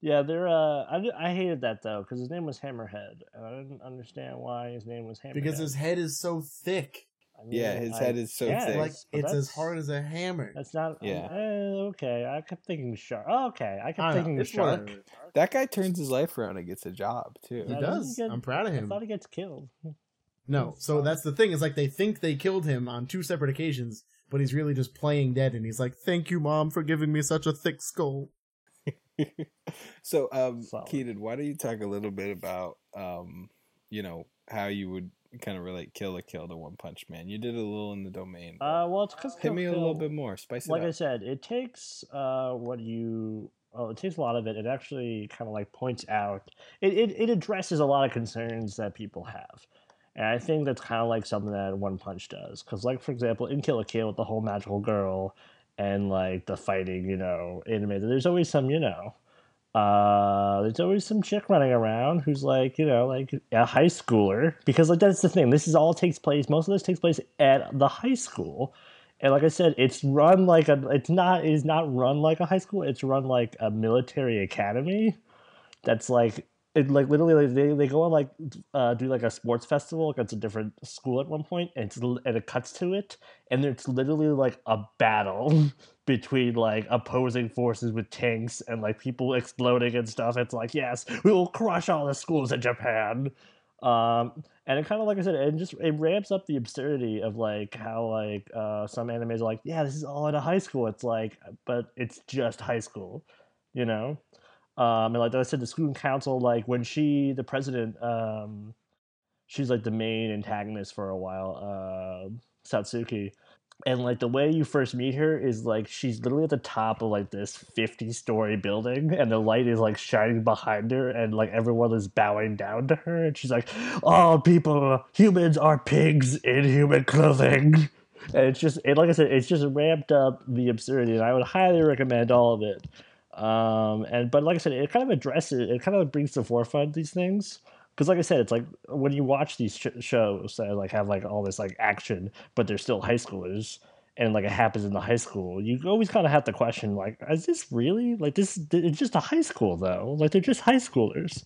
Yeah, they're. Uh, I, I hated that though because his name was Hammerhead, and I didn't understand why his name was Hammerhead. Because his head is so thick. I mean, Yeah, his head is so yes, thick. like it's as hard as a hammer. That's not. Yeah. Yeah. okay, I kept thinking shark. Oh, okay, I kept I thinking it's shark. whatever. That guy turns his life around and gets a job too. He Yeah, does. doesn't he get- I'm proud of him. I him. thought he gets killed. No, so that's the thing. Is like they think they killed him on two separate occasions, but he's really just playing dead, and he's like, "Thank you, mom, for giving me such a thick skull." (laughs) so, um, Solid. Keenan, why don't you talk a little bit about, um, you know, how you would kind of relate Kill la Kill to One Punch Man? You did a little in the domain. Uh, well, it's because hit me a little bit more. Spice it like up. I said, it takes uh what you oh it takes a lot of it. It actually kind of like points out it, it it addresses a lot of concerns that people have. And I think that's kind of like something that One Punch does. Because, like, for example, in Kill la Kill with the whole magical girl and, like, the fighting, you know, animated, there's always some, you know, uh, there's always some chick running around who's, like, you know, like a high schooler. Because, like, that's the thing. This is all takes place, most of this takes place at the high school. And like I said, it's run like a. It's not. It is not run like a high school. It's run like a military academy. That's like it like literally like, they, they go on like uh, do like a sports festival against a different school at one point and it's and it cuts to it and it's literally like a battle (laughs) between like opposing forces with tanks and like people exploding and stuff it's like yes we will crush all the schools in japan um and it kind of like i said it just it ramps up the absurdity of like how like uh some animes are like yeah this is all at a high school it's like but it's just high school you know um, and like I said, the student council, like when she, the president, um, she's like the main antagonist for a while, uh, Satsuki. And like the way you first meet her is like she's literally at the top of like this 50 story building, and the light is like shining behind her, and like everyone is bowing down to her. And she's like, All people, humans are pigs in human clothing. And it's just, it, like I said, it's just ramped up the absurdity, and I would highly recommend all of it. Um, and but like I said, it kind of addresses, it kind of brings to the forefront these things because like I said, it's like when you watch these sh- shows that like have like all this like action, but they're still high schoolers, and like it happens in the high school. You always kind of have to question like, is this really like this? It's just a high school though. Like they're just high schoolers.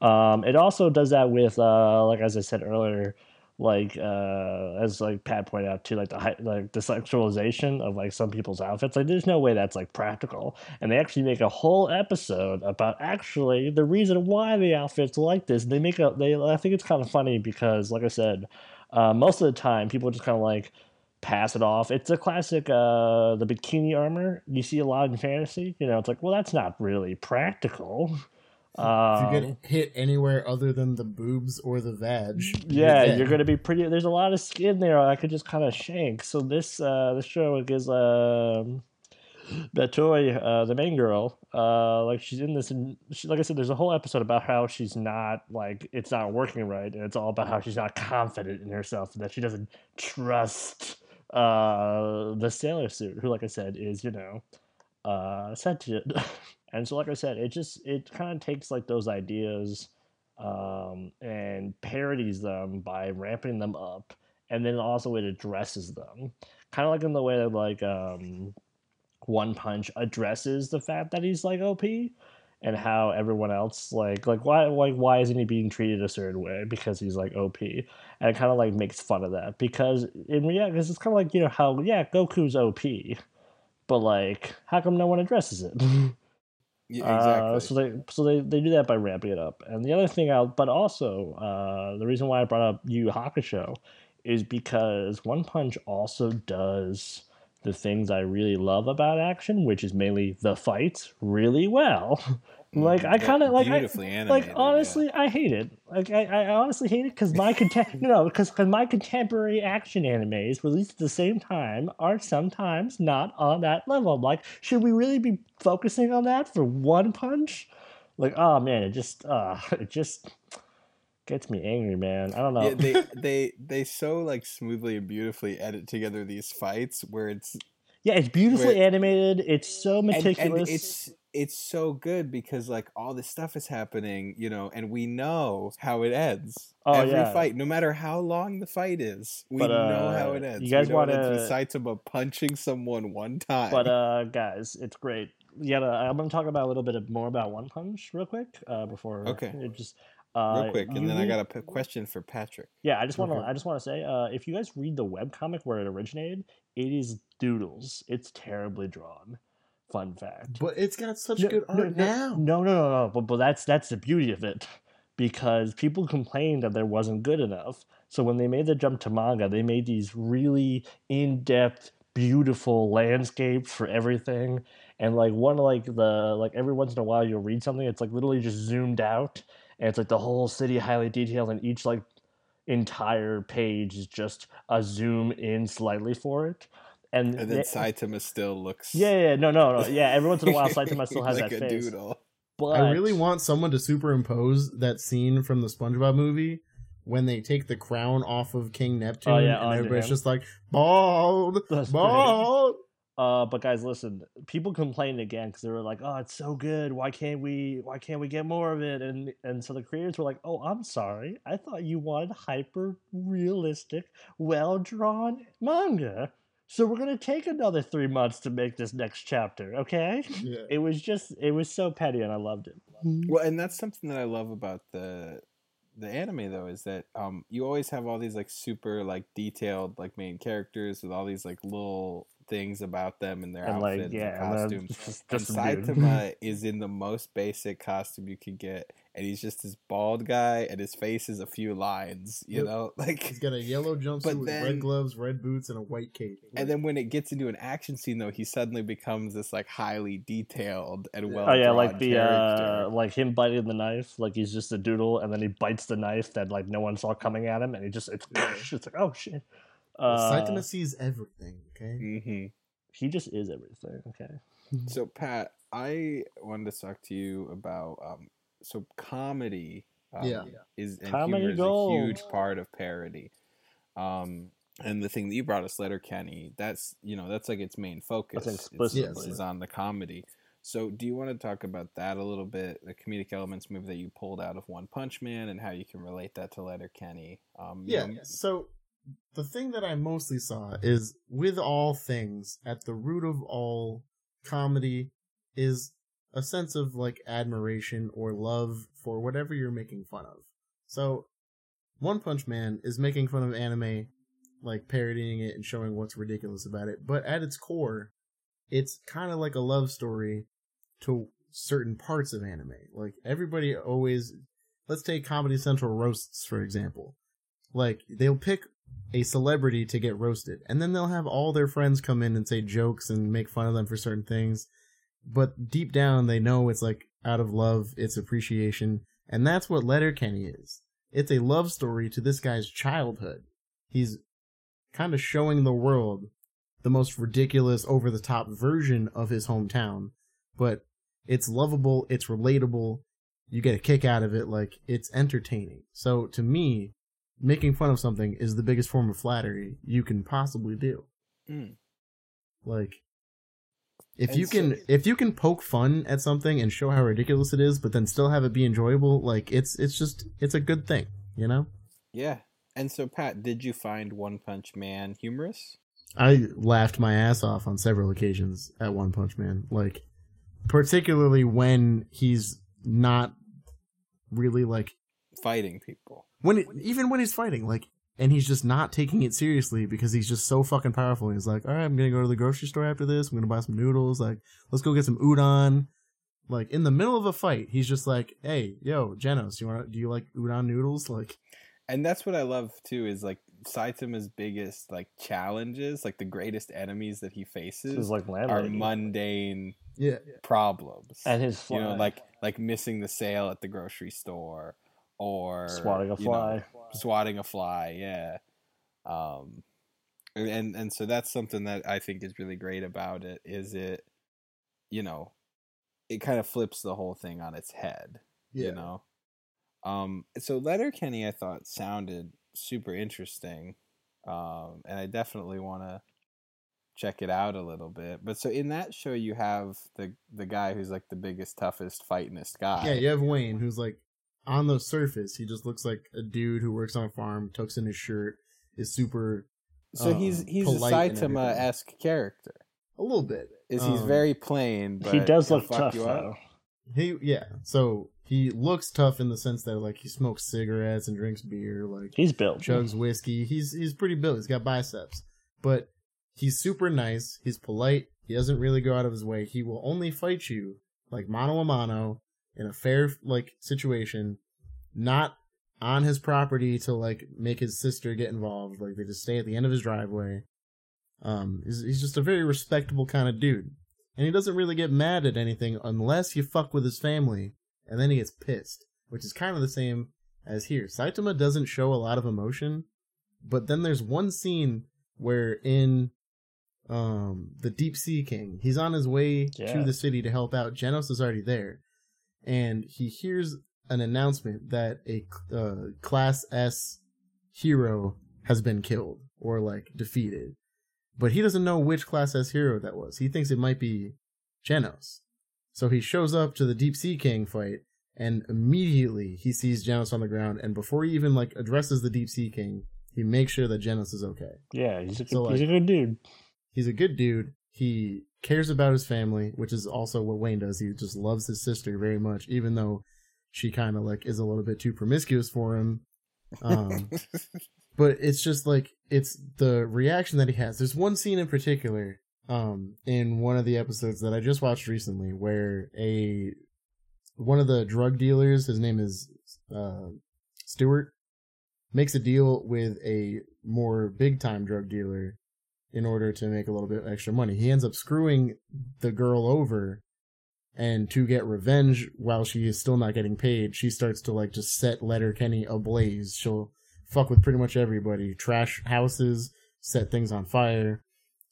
Um, it also does that with uh, like as I said earlier, like uh as like pat pointed out too like the like the sexualization of like some people's outfits like there's no way that's like practical. And they actually make a whole episode about actually the reason why the outfits like this. They make a they i think it's kind of funny because like i said uh, most of the time people just kind of like pass it off. It's a classic uh the bikini armor you see a lot in fantasy you know it's like well that's not really practical if you get um, hit anywhere other than the boobs or the vag, yeah, you're, you're gonna be pretty. There's a lot of skin there. I could just kind of shank. So this uh, this show gives um, Matoi, uh, the main girl, uh, like she's in this, and she, like I said, there's a whole episode about how she's not like it's not working right, and it's all about how she's not confident in herself, and that she doesn't trust uh, the sailor suit, who, like I said, is you know uh, sentient. (laughs) and so like i said it just it kind of takes like those ideas um, and parodies them by ramping them up and then also it addresses them. Kind of like in the way that like um, one punch addresses the fact that he's like op and how everyone else like like why like why isn't he being treated a certain way because he's like op and it kind of like makes fun of that because in reality because it's kind of like you know how yeah goku's op but like how come no one addresses it (laughs) Yeah, uh, exactly. Uh, so they so they, they do that by ramping it up. And the other thing, I but also uh, the reason why I brought up Yu Hakusho is because One Punch also does the things I really love about action, which is mainly the fights, really well. (laughs) Like I kind of like I, like honestly yeah. I hate it. Like I, I honestly hate it because my contem- you (laughs) know because my contemporary action animes released at the same time are sometimes not on that level. I'm like, should we really be focusing on that for One Punch? Like, oh man, it just uh (laughs) it just gets me angry, man. I don't know. Yeah, they (laughs) they they so like smoothly and beautifully edit together these fights where it's yeah, it's beautifully where, animated. It's so meticulous. And, and it's it's so good because like all this stuff is happening, you know, and we know how it ends. Oh, Every yeah. fight, no matter how long the fight is, we but, uh, know how it ends. You guys want to Saitama punching someone one time. But uh, guys, it's great. Yeah, I'm going to talk about a little bit of, more about One Punch real quick uh, before. Okay. It just uh, real quick, and then I got a p- question for Patrick. Yeah, I just want to. I just want to say, uh, if you guys read the web comic where it originated, it is doodles. It's terribly drawn. Fun fact. But it's got such no, good art no, now. No, no, no, no. But, but that's that's the beauty of it, because people complained that there wasn't good enough. So when they made the jump to manga, they made these really in depth, beautiful landscapes for everything. And like one like the like every once in a while you'll read something, it's like literally just zoomed out, and it's like the whole city highly detailed, and each like entire page is just a zoom in slightly for it and, and then Saitama still looks. Yeah, yeah, no, no, no. Yeah, every once in a while Saitama (laughs) still has like that face. Doodle. But I really want someone to superimpose that scene from the SpongeBob movie when they take the crown off of King Neptune, oh, yeah, and everybody's him. just like bald, That's bald. Uh, but guys, listen. People complained again because they were like, "Oh, it's so good. Why can't we? Why can't we get more of it?" And and so the creators were like, "Oh, I'm sorry. I thought you wanted hyper realistic, well drawn manga." So we're gonna take another three months to make this next chapter, okay? Yeah. It was just it was so petty and I loved it. Well, and that's something that I love about the the anime though is that um you always have all these like super like detailed like main characters with all these like little things about them and their And like outfits yeah, and and costumes. (laughs) it's just, And just some. Saitama (laughs) is in the most basic costume you can get, and he's just this bald guy, and his face is a few lines, you Yep. know, (laughs) like. He's got a yellow jumpsuit with then- red gloves, red boots, and a white cape. And then when it gets into an action scene, though, he suddenly becomes this like highly detailed and well. Oh yeah, like the uh like him biting the knife, like he's just a doodle, and then he bites the knife that like no one saw coming at him, and he just it's Yeah. it's like oh shit. Uh, Saitama sees everything. Okay. hmm he just is everything. Okay. So Pat, I wanted to talk to you about um, so comedy. Um, Yeah. is and Comedy humor is a huge part of parody. Um, and the thing that you brought us, Letterkenny, that's you know that's like its main focus. That's is- is on the comedy. So, do you want to talk about that a little bit? The comedic elements maybe that you pulled out of One Punch Man, and how you can relate that to Letterkenny. Um, you Yeah. know, So the thing that I mostly saw is with all things, at the root of all comedy is a sense of like admiration or love for whatever you're making fun of. So One Punch Man is making fun of anime, like parodying it and showing what's ridiculous about it. But at its core, it's kind of like a love story to certain parts of anime. Like everybody always, let's take Comedy Central roasts, for example. Like they'll pick a celebrity to get roasted, and then they'll have all their friends come in and say jokes and make fun of them for certain things. But deep down, they know it's like out of love, it's appreciation, and that's what Letterkenny is. It's a love story to this guy's childhood. He's kind of showing the world the most ridiculous, over the top version of his hometown, but it's lovable, it's relatable, you get a kick out of it, like, it's entertaining. So to me, making fun of something is the biggest form of flattery you can possibly do. Mm. Like, if And you can, so- if you can poke fun at something and show how ridiculous it is, but then still have it be enjoyable, like, it's, it's just, it's a good thing, you know? yeah. And so, Pat, did you find One Punch Man humorous? I laughed my ass off on several occasions at One Punch Man. Like, particularly when he's not really like Fighting people. When it, even when he's fighting, like, and he's just not taking it seriously because he's just so fucking powerful. He's like, all right, I'm gonna go to the grocery store after this. I'm gonna buy some noodles. Like, let's go get some udon. Like in the middle of a fight, he's just like, "Hey, yo, Genos, you want? Do you like udon noodles?" Like, and that's what I love too is like Saitama's biggest like challenges, like the greatest enemies that he faces is like are landlady mundane yeah, problems. and his fly, you know, like like missing the sale at the grocery store or swatting a you know, fly. swatting a fly, yeah. Um and and so that's something that I think is really great about it is it you know, it kind of flips the whole thing on its head yeah. you know um so letterkenny i thought sounded super interesting um and i definitely want to check it out a little bit but so in that show you have the the guy who's like the biggest toughest fightingest guy Yeah, you have Wayne, who's like on the surface, he just looks like a dude who works on a farm, tucks in his shirt, is super so he's um, he's a saitama-esque character a little bit. is he's Um, very plain but he does look tough you up. though. He yeah, so he looks tough in the sense that like he smokes cigarettes and drinks beer, like He's built. chugs whiskey. He's he's pretty built. He's got biceps, but he's super nice. He's polite. He doesn't really go out of his way. He will only fight you like mano a mano in a fair like situation, not on his property to like make his sister get involved. Like they just stay at the end of his driveway. Um, he's, he's just a very respectable kind of dude, and he doesn't really get mad at anything unless you fuck with his family, and then he gets pissed, which is kind of the same as here. Saitama doesn't show a lot of emotion, but then there's one scene where in um the Deep Sea King, he's on his way Yeah. to the city to help out. Genos is already there, and he hears an announcement that a uh, Class S hero has been killed or like defeated, but he doesn't know which Class S hero that was. He thinks it might be Genos. So he shows up to the Deep Sea King fight, and immediately he sees Genos on the ground, and before he even like addresses the Deep Sea King, he makes sure that Genos is okay. Yeah, he's a good, So, he's a good dude. he's a good dude. He cares about his family, which is also what Wayne does. He just loves his sister very much, even though she kind of like is a little bit too promiscuous for him. Um, (laughs) but it's just like it's the reaction that he has. There's one scene in particular um in one of the episodes that I just watched recently where a one of the drug dealers, his name is uh Stewart, makes a deal with a more big time drug dealer in order to make a little bit extra money. He ends up screwing the girl over and to get revenge while she is still not getting paid, she starts to like just set Letterkenny ablaze. She'll fuck with pretty much everybody, trash houses, set things on fire.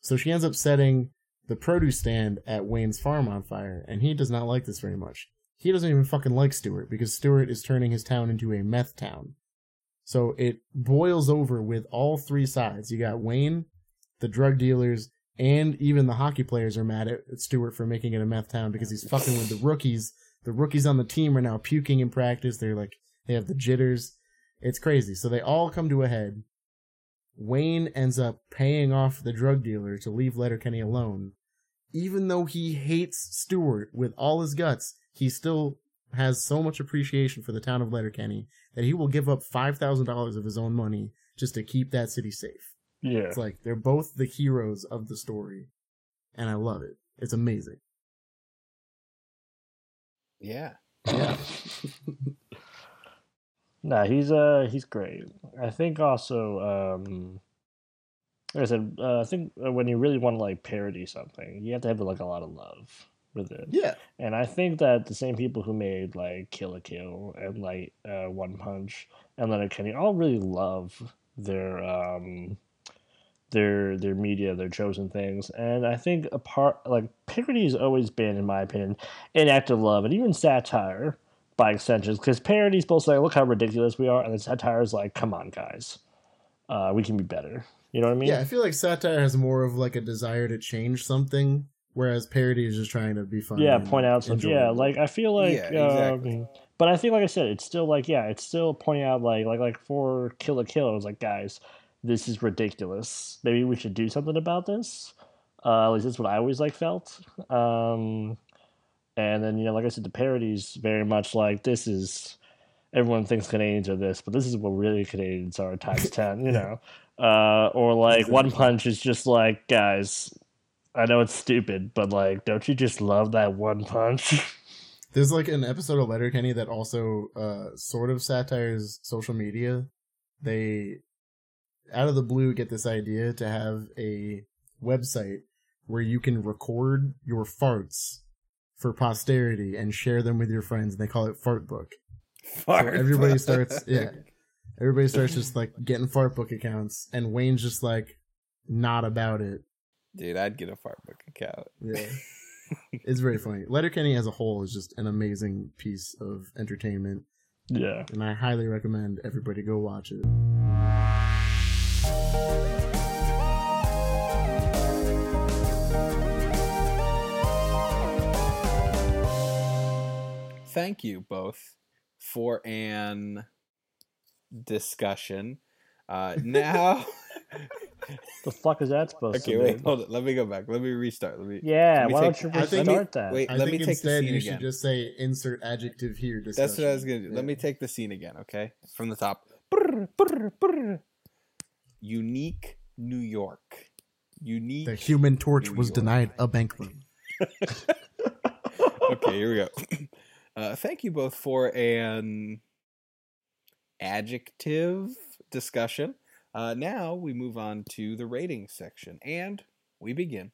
So she ends up setting the produce stand at Wayne's farm on fire, and he does not like this very much. He doesn't even fucking like Stewart because Stewart is turning his town into a meth town. So it boils over with all three sides. You got Wayne, the drug dealers, and even the hockey players are mad at Stewart for making it a meth town because he's fucking with the (laughs) rookies. The rookies on the team are now puking in practice. They're like, they have the jitters. It's crazy. So they all come to a head. Wayne ends up paying off the drug dealer to leave Letterkenny alone. Even though he hates Stewart with all his guts, he still has so much appreciation for the town of Letterkenny that he will give up $5,000 of his own money just to keep that city safe. Yeah. It's like they're both the heroes of the story, and I love it. It's amazing. yeah. Yeah. (laughs) Nah, he's uh he's great. I think also um like I said, uh, I think uh, when you really want to like parody something, you have to have like a lot of love with it. yeah. And I think that the same people who made like Kill la Kill and like uh, One Punch and Letterkenny all really love their um their their media, their chosen things. And I think a part like parody has always been, in my opinion, an act of love and even satire by extensions. Because parody is supposed to say, look how ridiculous we are, and the satire is like, come on, guys, uh, we can be better. You know what I mean? Yeah, I feel like satire has more of like a desire to change something, whereas parody is just trying to be funny. yeah point out something yeah like i feel like Yeah, exactly. um, but i think like i said it's still like yeah it's still pointing out like like like for Kill la Kill it was like guys this is ridiculous. Maybe we should do something about this. Uh at least that's what i always like felt. Um and then you know like i said the parodies very much like this is everyone thinks canadians are this but this is what really canadians are times (laughs) 10 you know? Uh or like one punch is just like guys I know it's stupid, but like, don't you just love that one punch? (laughs) There's like an episode of Letterkenny that also uh sort of satires social media. They out of the blue get this idea to have a website where you can record your farts for posterity and share them with your friends and they call it fart book. So everybody starts (laughs) yeah. Everybody starts just like getting fart book accounts and Wayne's just like not about it. Dude, I'd get a fart book account. Yeah. (laughs) it's very funny. Letterkenny as a whole is just an amazing piece of entertainment, yeah. and I highly recommend everybody go watch it. Thank you both for an discussion. Uh, (laughs) now, The fuck is that supposed to be? okay, to wait, be? hold on. Let me go back. Let me restart. Let me. Yeah, let me why take- don't you I think- restart that? Wait, I let think me take the instead scene you again. should just say insert adjective here. Discussion. That's what I was gonna do. Yeah. Let me take the scene again, okay? From the top. Brr, brr, brr. Unique New York. Unique. The Human Torch New was York. denied a bank loan. (laughs) okay, here we go. (clears throat) Uh, thank you both for an adjective discussion. Uh, now we move on to the rating section, and we begin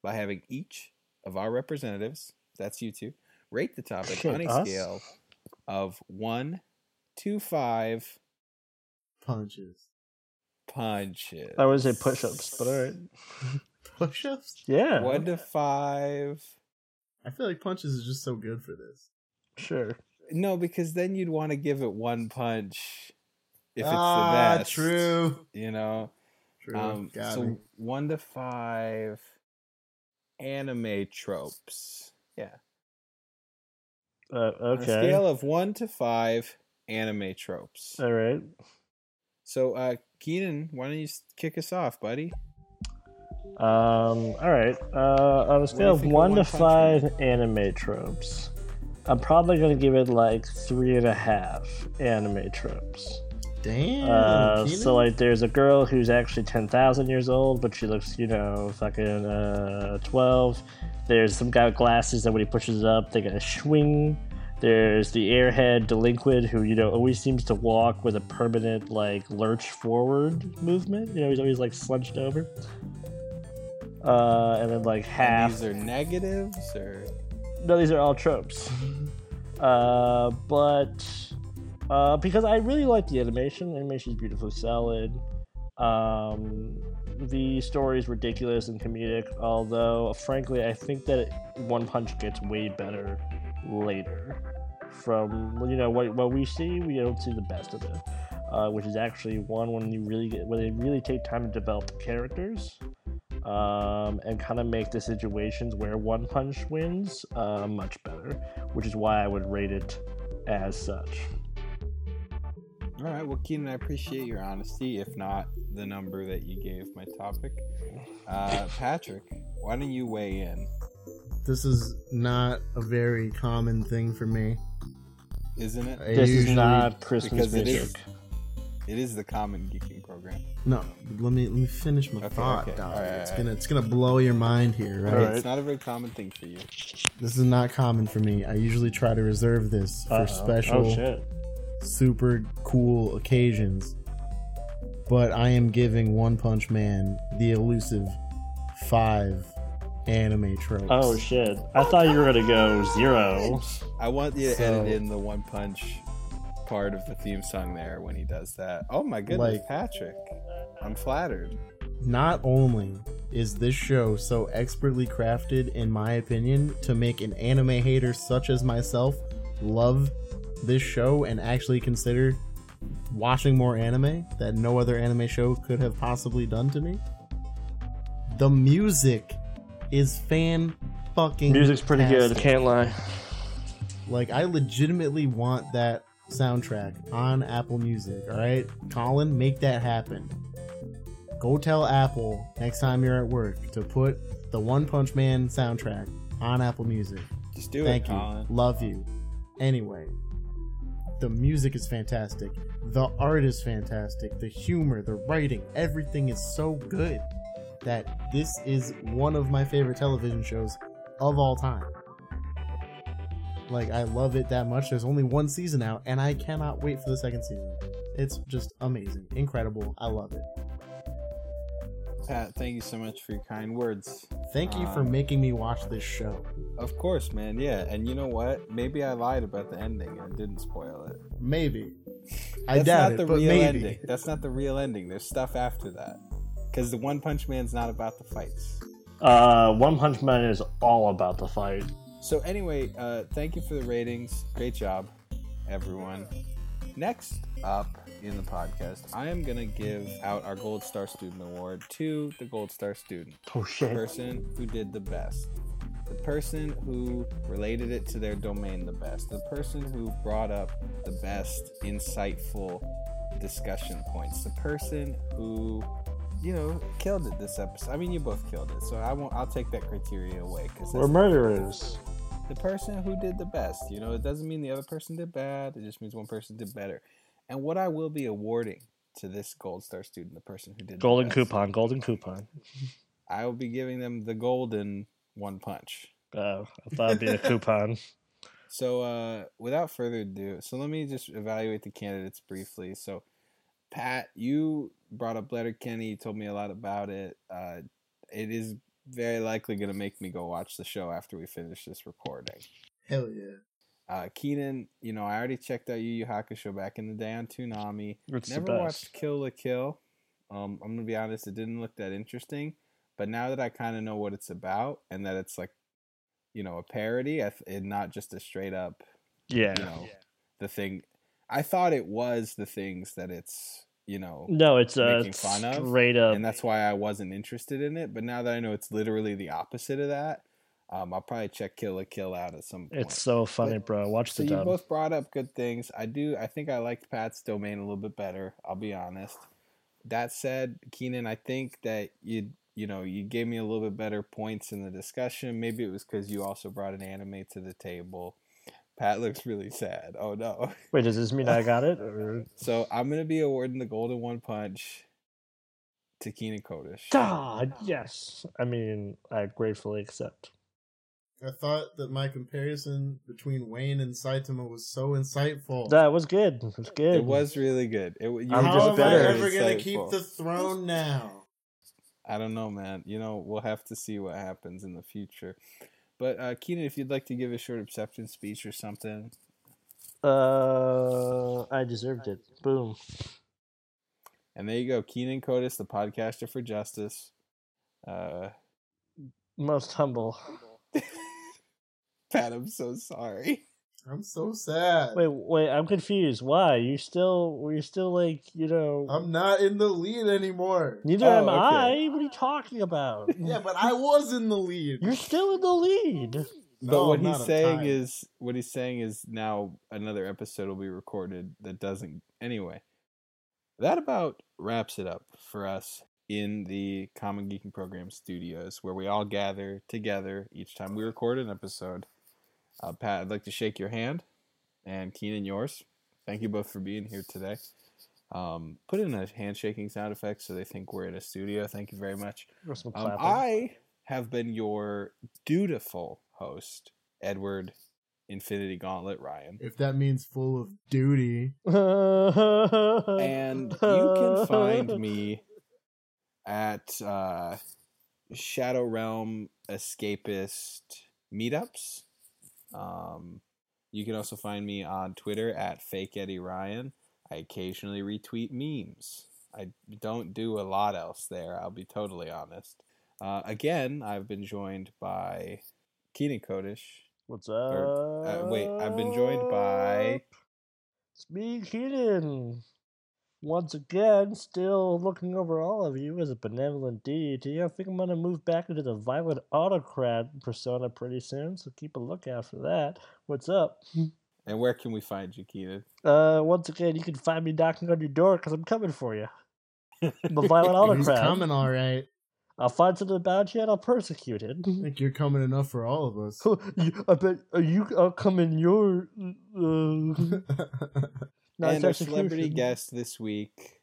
by having each of our representatives, that's you two, rate the topic Shit, on a us? scale of one to five Punches. Punches. I would say push-ups, but all right. (laughs) Push-ups. Yeah, One to five. I feel like punches is just so good for this. sure. No, because then you'd want to give it one punch if it's ah, the best. true. You know? True. Um, Got so me. one to five anime tropes. Yeah. Uh, On a okay. scale of one to five anime tropes. all right. So, uh, Keenan, why don't you kick us off, buddy? Um, all right. Uh, on a scale of think of one to One Punch five anime tropes, I'm probably gonna give it like three and a half anime tropes. Damn. Uh, so like, there's a girl who's actually ten thousand years old, but she looks, you know, fucking uh, twelve. There's some guy with glasses that when he pushes it up, they got a swing. There's the airhead delinquent who you know always seems to walk with a permanent like lurch forward movement. You know, he's always like slunched over. Uh, and then like And half. these are negatives, or No, these are all tropes. (laughs) uh, but uh, because I really like the animation, animation is beautifully solid. Um, the story is ridiculous and comedic, although frankly, I think that One Punch gets way better later. From you know what what we see, we don't see the best of it, uh, which is actually one when you really get when they really take time to develop the characters um, and kind of make the situations where One Punch wins uh, much better, which is why I would rate it as such. all right. Well, Keenan, I appreciate your honesty. If not the number that you gave my topic, uh, Patrick, why don't you weigh in? This is not a very common thing for me. Isn't it? I this is not Christmas because music. is. It is the common geeking program. No, let me let me finish my Okay, thought, okay. dog. All right, it's all gonna it's gonna blow your mind here, right? All right. It's not a very common thing for you. This is not common for me. I usually try to reserve this for Uh-oh. Oh, special, Oh shit! super cool occasions. But I am giving One Punch Man the elusive five anime tropes. Oh shit! I thought you were gonna go zero. I want you to So- edit in the one punch part of the theme song there when he does that. Oh my goodness, Like- Patrick. I'm flattered. Not only is this show so expertly crafted, in my opinion, to make an anime hater such as myself love this show and actually consider watching more anime that no other anime show could have possibly done to me. The music is fan fucking Music's pretty good. Can't lie. Like I legitimately want that soundtrack on Apple Music. All right, Colin, make that happen. Go tell Apple next time you're at work to put the One Punch Man soundtrack on Apple Music. Just do Thank it, you. Colin. Love you. Anyway, the music is fantastic. The art is fantastic. The humor, the writing, everything is so good that this is one of my favorite television shows of all time. Like, I love it that much. There's only one season out, and I cannot wait for the second season. It's just amazing. Incredible. I love it. Pat, thank you so much for your kind words. Thank you for Um, making me watch this show. Of course, man. Yeah, and you know what? Maybe I lied about the ending and didn't spoil it. Maybe. I That's doubt not it, the but real maybe. ending. That's not the real ending. There's stuff after that. Because the One Punch Man's not about the fights. Uh, One Punch Man is all about the fight. So anyway, uh, thank you for the ratings. Great job, everyone. Next up in the podcast, I am gonna give out our Gold Star Student Award to the Gold Star student, Oh the person who did the best, the person who related it to their domain the best, the person who brought up the best insightful discussion points, the person who you know killed it this episode. I mean, you both killed it, so I won't. I'll take that criteria away because We're murderers. the person who did the best. You know, it doesn't mean the other person did bad. It just means one person did better. And what I will be awarding to this Gold Star student, the person who did the Golden best, coupon. Golden coupon. I will be giving them the golden one punch. Oh, I thought it'd be a coupon. (laughs) (laughs) So, uh, without further ado, so let me just evaluate the candidates briefly. So, Pat, you brought up Letterkenny. You told me a lot about it. Uh, it is very likely going to make me go watch the show after we finish this recording. Hell yeah. Uh, Keenan, you know, I already checked out Yu Yu Hakusho back in the day on Toonami. It's the Never best. watched Kill la Kill. Um, I'm gonna be honest, it didn't look that interesting. But now that I kind of know what it's about and that it's like, you know, a parody, I and not just a straight up, Yeah. you know, the thing. I thought it was the things that it's, you know, No, it's uh, making fun of, straight up. and that's why I wasn't interested in it. But now that I know it's literally the opposite of that, um, I'll probably check Kill la Kill out at some point. It's so funny, But- bro. Watch So the you dub. both brought up good things. I do. I think I liked Pat's domain a little bit better. I'll be honest. That said, Keenan, I think that you you know, you gave me a little bit better points in the discussion. Maybe it was because you also brought an anime to the table. Pat looks really sad. Oh no. (laughs) Wait, does this mean I got it? Or... So I'm gonna be awarding the golden one punch to Keenan Kodesh. God, yes. I mean, I gratefully accept. I thought that my comparison between Wayne and Saitama was so insightful. That was good. It was good. It was really good. It, you I'm were just How am I better. ever gonna keep the throne now? I don't know, man. You know, we'll have to see what happens in the future. But uh, Keenan, if you'd like to give a short acceptance speech or something, Uh, I deserved it. Boom. and there you go, Keenan Codis, the podcaster for justice. Uh, Most humble. (laughs) Pat, I'm so sorry. I'm so sad. Wait, wait. I'm confused. Why? You still? Were you still like you know? I'm not in the lead anymore. neither Oh, am okay. I. What are you talking about? (laughs) Yeah, but I was in the lead. You're still in the lead. But No, what he's saying tied. is, what he's saying is now another episode will be recorded that doesn't. Anyway, that about wraps it up for us in the Common Geeking Program studios, where we all gather together each time we record an episode. Uh, Pat, I'd like to shake your hand, and Keenan, yours. Thank you both for being here today. Um, put in a handshaking sound effect so they think we're in a studio. Thank you very much. Um. I have been your dutiful host, Edward Infinity Gauntlet Ryan. If that means full of duty. And you can find me at uh, Shadow Realm Escapist Meetups. Um, you can also find me on Twitter at Fake Eddie Ryan. I occasionally retweet memes. I don't do a lot else there, I'll be totally honest. Uh, again, I've been joined by Keenan Kodish. What's up? Or, uh, wait, I've been joined by. It's me, Keenan. Once again, still looking over all of you as a benevolent deity. I think I'm gonna move back into the violent autocrat persona pretty soon, so keep a lookout for that. What's up? And where can we find you, Keenan? Uh, once again, you can find me knocking on your door because I'm coming for you. I'm a (laughs) violent autocrat. He's coming all right. I'll find something about you and I'll persecute it. I think you're coming enough for all of us. (laughs) You- I bet uh, you. I'll come in your. Uh, (laughs) nice and our celebrity guest this week.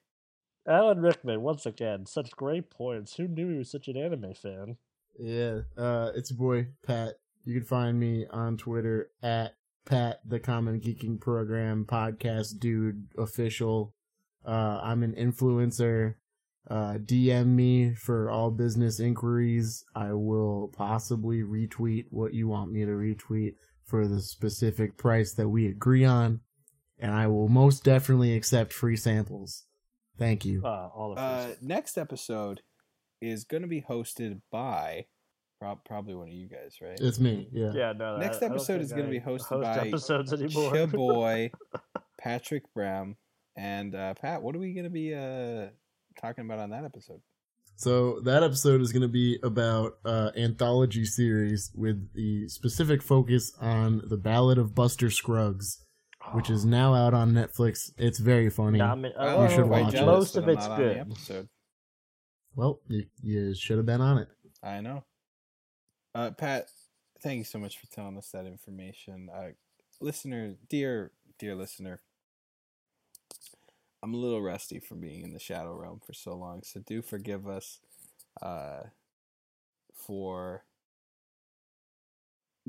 Alan Rickman, once again, such great points. Who knew he was such an anime fan? yeah, uh, it's your boy Pat. You can find me on Twitter at Pat the Common Geeking Program Podcast Dude Official. Uh, I'm an influencer. Uh, DM me for all business inquiries. I will possibly retweet what you want me to retweet for the specific price that we agree on, and I will most definitely accept free samples. Thank you. Uh, all of Uh, next episode is going to be hosted by prob- probably one of you guys, right? It's me. Yeah. yeah, no. next I- I episode think is gonna be hosted host by episodes anymore. Chaboy, (laughs) Patrick Brown, and uh, Pat. What are we going to be uh, talking about on that episode? So that episode is going to be about uh, anthology series with the specific focus on the Ballad of Buster Scruggs, which is now out on Netflix. It's very funny. Nah, I mean, Well, uh, You should I'm watch it. Most of it's not on the good. Well, you, you should have been on it. I know. Uh, Pat, thank you so much for telling us that information. Uh, listener, dear, dear listener, I'm a little rusty from being in the Shadow Realm for so long, so do forgive us uh, for.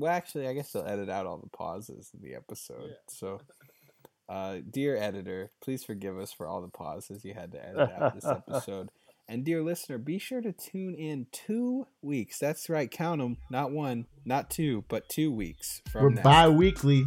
Well, actually, I guess they'll edit out all the pauses in the episode. So, uh, dear editor, please forgive us for all the pauses you had to edit out this (laughs) episode. And dear listener, be sure to tune in two weeks. That's right, count them. Not one, not two, but two weeks from We're now. bi-weekly.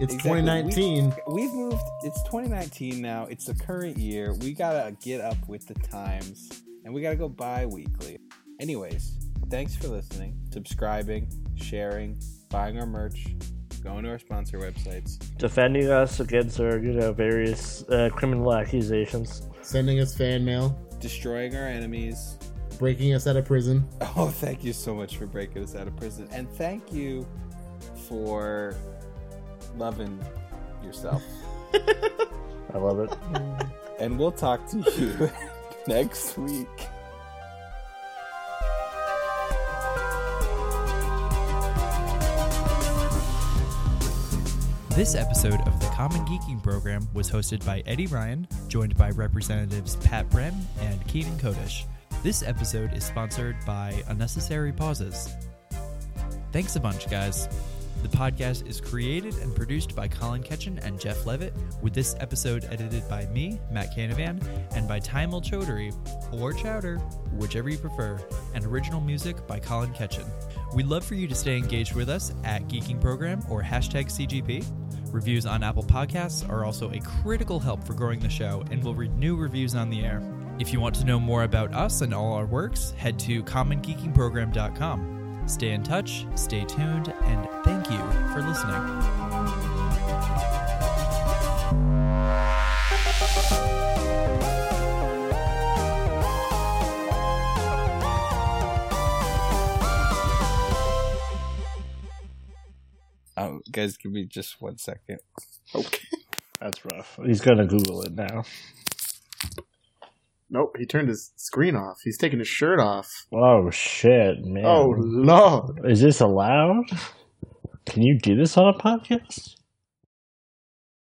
It's Exactly. 2019. We, we've moved. It's 2019 now. It's the current year. We gotta get up with the times, and we gotta go bi-weekly. Anyways, thanks for listening, subscribing, sharing, buying our merch, going to our sponsor websites. defending us against our, you know, various uh, criminal accusations. Sending us fan mail. destroying our enemies. Breaking us out of prison. (laughs) Oh, thank you so much for breaking us out of prison. And thank you for loving yourself. (laughs) I love it. and we'll talk to you (laughs) next week. This episode of the Common Geeking Program was hosted by Eddie Ryan, joined by Representatives Pat Brem and Keenan Kodish. This episode is sponsored by Unnecessary Pauses. Thanks a bunch, guys. The podcast is created and produced by Colin Ketchen and Jeff Levitt, with this episode edited by me, Matt Canavan, and by Timel Chaudhary, or Chowder, whichever you prefer, and original music by Colin Ketchen. We'd love for you to stay engaged with us at Geeking Program or hashtag CGP. Reviews on Apple Podcasts are also a critical help for growing the show, and we'll read new reviews on the air. If you want to know more about us and all our works, head to commongeekingprogram.com. Stay in touch, stay tuned, and thank you for listening. Oh, guys, give me just one second. Okay. That's rough. He's gonna Google it now. Nope, he turned his screen off. He's taking his shirt off. Oh shit, oh, man! Oh lord. is this allowed? Can you do this on a podcast?